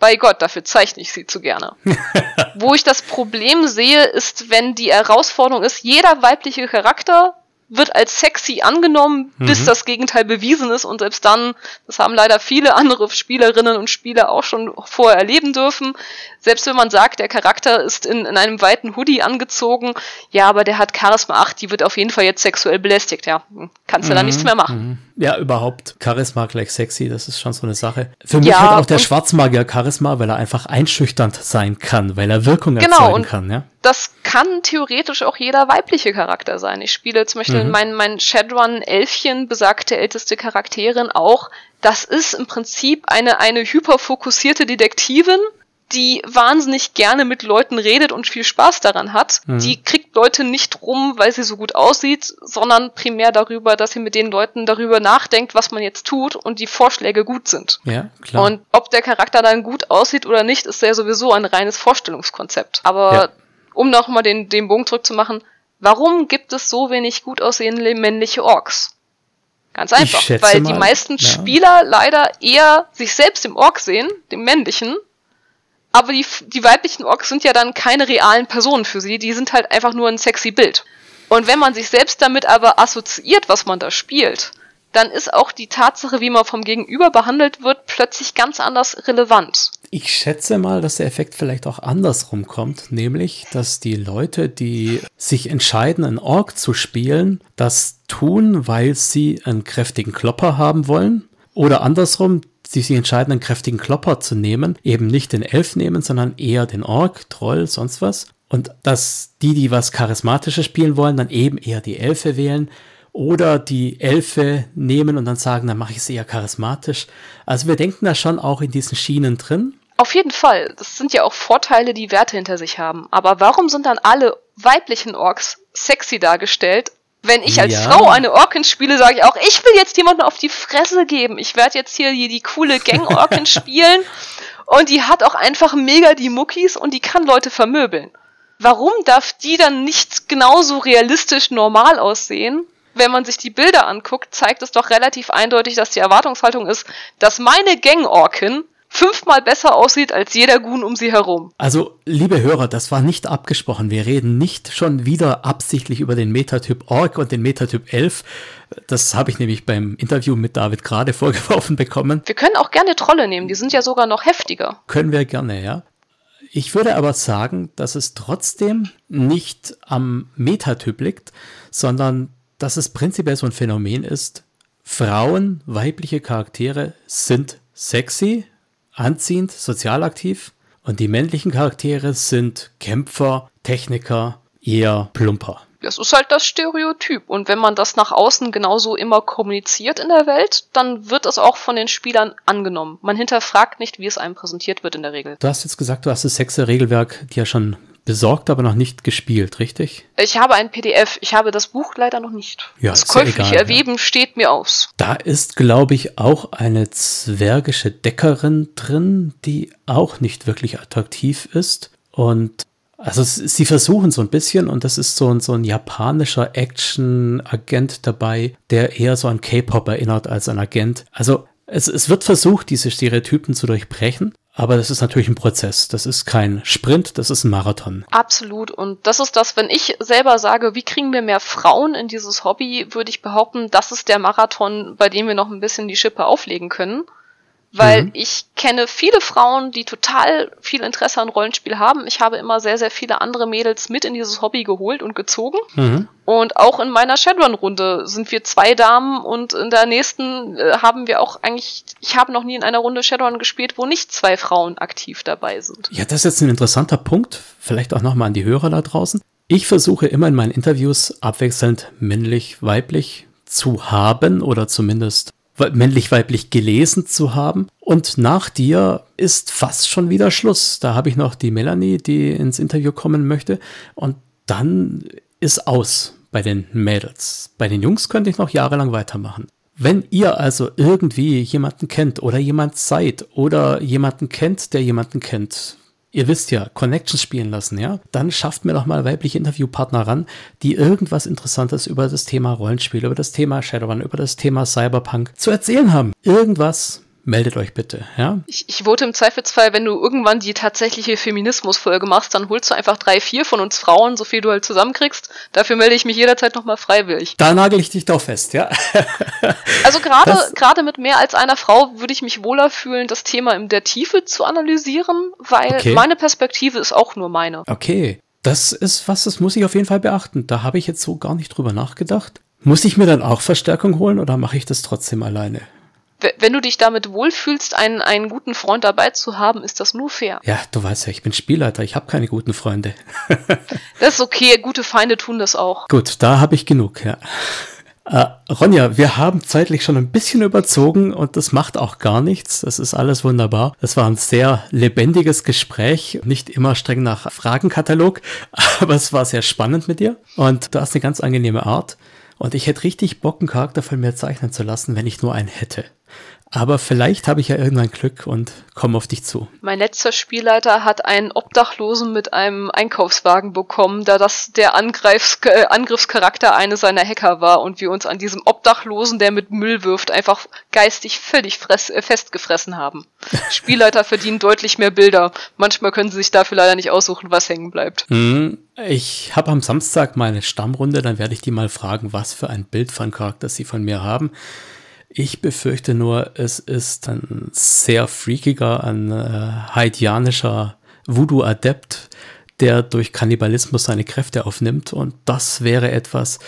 bei Gott, dafür zeichne ich sie zu gerne. Wo ich das Problem sehe, ist, wenn die Herausforderung ist, jeder weibliche Charakter wird als sexy angenommen, mhm. bis das Gegenteil bewiesen ist und selbst dann, das haben leider viele andere Spielerinnen und Spieler auch schon vorher erleben dürfen, selbst wenn man sagt, der Charakter ist in, in einem weiten Hoodie angezogen, ja, aber der hat Charisma 8, die wird auf jeden Fall jetzt sexuell belästigt, ja, kannst du mhm. da nichts mehr machen. Mhm. Ja, überhaupt. Charisma gleich sexy, das ist schon so eine Sache. Für mich ja, hat auch der Schwarzmagier Charisma, weil er einfach einschüchternd sein kann, weil er Wirkung genau, erzeugen kann, ja. Das kann theoretisch auch jeder weibliche Charakter sein. Ich spiele zum Beispiel mhm. mein, mein Shadowrun-Elfchen, besagte älteste Charakterin, auch. Das ist im Prinzip eine, eine hyperfokussierte Detektivin, die wahnsinnig gerne mit Leuten redet und viel Spaß daran hat. Mhm. Die kriegt Leute nicht rum, weil sie so gut aussieht, sondern primär darüber, dass sie mit den Leuten darüber nachdenkt, was man jetzt tut und die Vorschläge gut sind. Ja, klar. Und ob der Charakter dann gut aussieht oder nicht, ist ja sowieso ein reines Vorstellungskonzept. Aber ja. um nochmal den, den Bogen zurückzumachen, warum gibt es so wenig gut aussehende männliche Orks? Ganz einfach, weil mal, die meisten ja. Spieler leider eher sich selbst im Ork sehen, dem männlichen, aber die, die weiblichen Orks sind ja dann keine realen Personen für sie, die sind halt einfach nur ein sexy Bild. Und wenn man sich selbst damit aber assoziiert, was man da spielt, dann ist auch die Tatsache, wie man vom Gegenüber behandelt wird, plötzlich ganz anders relevant. Ich schätze mal, dass der Effekt vielleicht auch andersrum kommt, nämlich, dass die Leute, die sich entscheiden, einen Ork zu spielen, das tun, weil sie einen kräftigen Klopper haben wollen. Oder andersrum, sie sich entscheiden, einen kräftigen Klopper zu nehmen, eben nicht den Elf nehmen, sondern eher den Ork, Troll, sonst was. Und dass die, die was Charismatisches spielen wollen, dann eben eher die Elfe wählen oder die Elfe nehmen und dann sagen, dann mache ich sie eher charismatisch. Also wir denken da schon auch in diesen Schienen drin. Auf jeden Fall. Das sind ja auch Vorteile, die Werte hinter sich haben. Aber warum sind dann alle weiblichen Orks sexy dargestellt wenn ich als ja. Frau eine Orkin spiele, sage ich auch, ich will jetzt jemanden auf die Fresse geben. Ich werde jetzt hier die, die coole Gang-Orkin spielen. Und die hat auch einfach mega die Muckis und die kann Leute vermöbeln. Warum darf die dann nicht genauso realistisch normal aussehen? Wenn man sich die Bilder anguckt, zeigt es doch relativ eindeutig, dass die Erwartungshaltung ist, dass meine Gang-Orkin fünfmal besser aussieht als jeder Gun um sie herum. Also, liebe Hörer, das war nicht abgesprochen. Wir reden nicht schon wieder absichtlich über den Metatyp Orc und den Metatyp Elf. Das habe ich nämlich beim Interview mit David gerade vorgeworfen bekommen. Wir können auch gerne Trolle nehmen, die sind ja sogar noch heftiger. Können wir gerne, ja. Ich würde aber sagen, dass es trotzdem nicht am Metatyp liegt, sondern dass es prinzipiell so ein Phänomen ist. Frauen, weibliche Charaktere sind sexy, anziehend, sozial aktiv und die männlichen Charaktere sind Kämpfer, Techniker, eher plumper. Das ist halt das Stereotyp. Und wenn man das nach außen genauso immer kommuniziert in der Welt, dann wird es auch von den Spielern angenommen. Man hinterfragt nicht, wie es einem präsentiert wird in der Regel. Du hast jetzt gesagt, du hast das sechste Regelwerk dir schon besorgt, aber noch nicht gespielt, richtig? Ich habe ein PDF. Ich habe das Buch leider noch nicht. Ja, das käufliche ja Erweben ja. steht mir aus. Da ist, glaube ich, auch eine zwergische Deckerin drin, die auch nicht wirklich attraktiv ist. Und also sie versuchen so ein bisschen, und das ist so ein, so ein japanischer Action-Agent dabei, der eher so an K-Pop erinnert als an Agent. Also es, es wird versucht, diese Stereotypen zu durchbrechen. Aber das ist natürlich ein Prozess. Das ist kein Sprint, das ist ein Marathon. Absolut. Und das ist das, wenn ich selber sage, wie kriegen wir mehr Frauen in dieses Hobby, würde ich behaupten, das ist der Marathon, bei dem wir noch ein bisschen die Schippe auflegen können weil mhm. ich kenne viele Frauen, die total viel Interesse an Rollenspiel haben. Ich habe immer sehr, sehr viele andere Mädels mit in dieses Hobby geholt und gezogen. Mhm. Und auch in meiner Shadowrun-Runde sind wir zwei Damen und in der nächsten äh, haben wir auch eigentlich, ich habe noch nie in einer Runde Shadowrun gespielt, wo nicht zwei Frauen aktiv dabei sind. Ja, das ist jetzt ein interessanter Punkt. Vielleicht auch nochmal an die Hörer da draußen. Ich versuche immer in meinen Interviews abwechselnd männlich, weiblich zu haben oder zumindest männlich-weiblich gelesen zu haben. Und nach dir ist fast schon wieder Schluss. Da habe ich noch die Melanie, die ins Interview kommen möchte. Und dann ist aus bei den Mädels. Bei den Jungs könnte ich noch jahrelang weitermachen. Wenn ihr also irgendwie jemanden kennt oder jemand seid oder jemanden kennt, der jemanden kennt, ihr wisst ja, Connections spielen lassen, ja, dann schafft mir doch mal weibliche Interviewpartner ran, die irgendwas Interessantes über das Thema Rollenspiel, über das Thema Shadowrun, über das Thema Cyberpunk zu erzählen haben. Irgendwas meldet euch bitte, ja? Ich, ich vote im Zweifelsfall, wenn du irgendwann die tatsächliche Feminismus-Folge machst, dann holst du einfach drei, vier von uns Frauen, so viel du halt zusammenkriegst. Dafür melde ich mich jederzeit nochmal freiwillig. Da nagel ich dich doch fest, ja? also gerade, gerade mit mehr als einer Frau würde ich mich wohler fühlen, das Thema in der Tiefe zu analysieren, weil okay. meine Perspektive ist auch nur meine. Okay. Das ist was, das muss ich auf jeden Fall beachten. Da habe ich jetzt so gar nicht drüber nachgedacht. Muss ich mir dann auch Verstärkung holen oder mache ich das trotzdem alleine? Wenn du dich damit wohlfühlst, einen, einen guten Freund dabei zu haben, ist das nur fair. Ja, du weißt ja, ich bin Spielleiter, ich habe keine guten Freunde. das ist okay, gute Feinde tun das auch. Gut, da habe ich genug, ja. Äh, Ronja, wir haben zeitlich schon ein bisschen überzogen und das macht auch gar nichts. Das ist alles wunderbar. Das war ein sehr lebendiges Gespräch, nicht immer streng nach Fragenkatalog, aber es war sehr spannend mit dir und du hast eine ganz angenehme Art. Und ich hätte richtig Bock, einen Charakter von mir zeichnen zu lassen, wenn ich nur einen hätte. Aber vielleicht habe ich ja irgendwann Glück und komme auf dich zu. Mein letzter Spielleiter hat einen Obdachlosen mit einem Einkaufswagen bekommen, da das der Angreifs äh, Angriffscharakter eines seiner Hacker war und wir uns an diesem Obdachlosen, der mit Müll wirft, einfach geistig völlig äh, festgefressen haben. Spielleiter verdienen deutlich mehr Bilder. Manchmal können sie sich dafür leider nicht aussuchen, was hängen bleibt. Hm, ich habe am Samstag meine Stammrunde, dann werde ich die mal fragen, was für ein Bild von Charakter sie von mir haben. Ich befürchte nur, es ist ein sehr freakiger, ein äh, haitianischer Voodoo-Adept, der durch Kannibalismus seine Kräfte aufnimmt. Und das wäre etwas,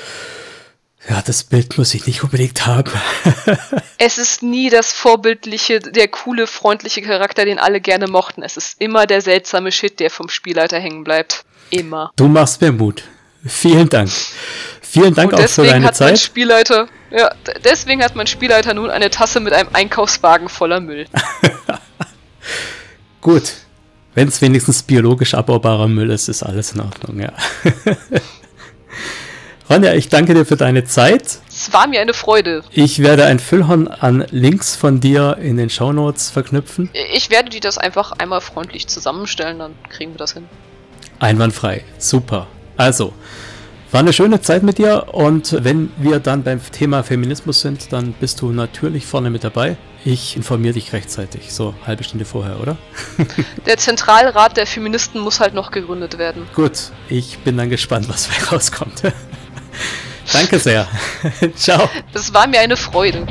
ja, das Bild muss ich nicht unbedingt haben. es ist nie das vorbildliche, der coole, freundliche Charakter, den alle gerne mochten. Es ist immer der seltsame Shit, der vom Spielleiter hängen bleibt. Immer. Du machst mir Mut. Vielen Dank. Vielen Dank auch für deine hat Zeit. Mein Spielleiter, ja, deswegen hat mein Spielleiter nun eine Tasse mit einem Einkaufswagen voller Müll. Gut. Wenn es wenigstens biologisch abbaubarer Müll ist, ist alles in Ordnung, ja. Ronja, ich danke dir für deine Zeit. Es war mir eine Freude. Ich werde ein Füllhorn an Links von dir in den Shownotes verknüpfen. Ich werde dir das einfach einmal freundlich zusammenstellen, dann kriegen wir das hin. Einwandfrei. Super. Also, war eine schöne Zeit mit dir und wenn wir dann beim Thema Feminismus sind, dann bist du natürlich vorne mit dabei. Ich informiere dich rechtzeitig, so halbe Stunde vorher, oder? Der Zentralrat der Feministen muss halt noch gegründet werden. Gut, ich bin dann gespannt, was rauskommt. Danke sehr. Ciao. Es war mir eine Freude.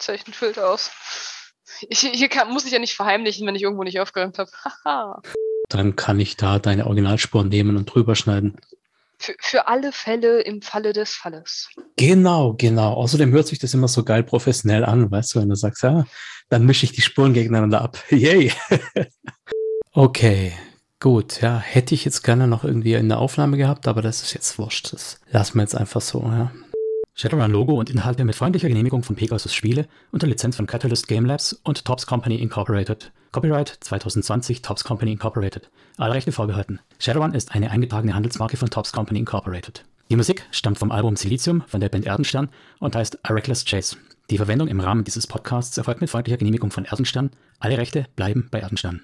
Weichzeichenfilter aus. Ich, hier kann, muss ich ja nicht verheimlichen, wenn ich irgendwo nicht aufgeräumt habe. Dann kann ich da deine Originalspur nehmen und drüber schneiden. Für, für alle Fälle im Falle des Falles. Genau, genau. Außerdem hört sich das immer so geil professionell an, weißt du, wenn du sagst, ja, dann mische ich die Spuren gegeneinander ab. Yay! okay, gut, ja, hätte ich jetzt gerne noch irgendwie in der Aufnahme gehabt, aber das ist jetzt wurscht. Das lassen wir jetzt einfach so, ja. Shadowrun-Logo und Inhalte mit freundlicher Genehmigung von Pegasus Spiele unter Lizenz von Catalyst Game Labs und Tops Company Incorporated. Copyright 2020 Tops Company Incorporated. Alle Rechte vorbehalten. Shadowrun ist eine eingetragene Handelsmarke von Tops Company Incorporated. Die Musik stammt vom Album Silicium von der Band Erdenstern und heißt A Reckless Chase. Die Verwendung im Rahmen dieses Podcasts erfolgt mit freundlicher Genehmigung von Erdenstern. Alle Rechte bleiben bei Erdenstern.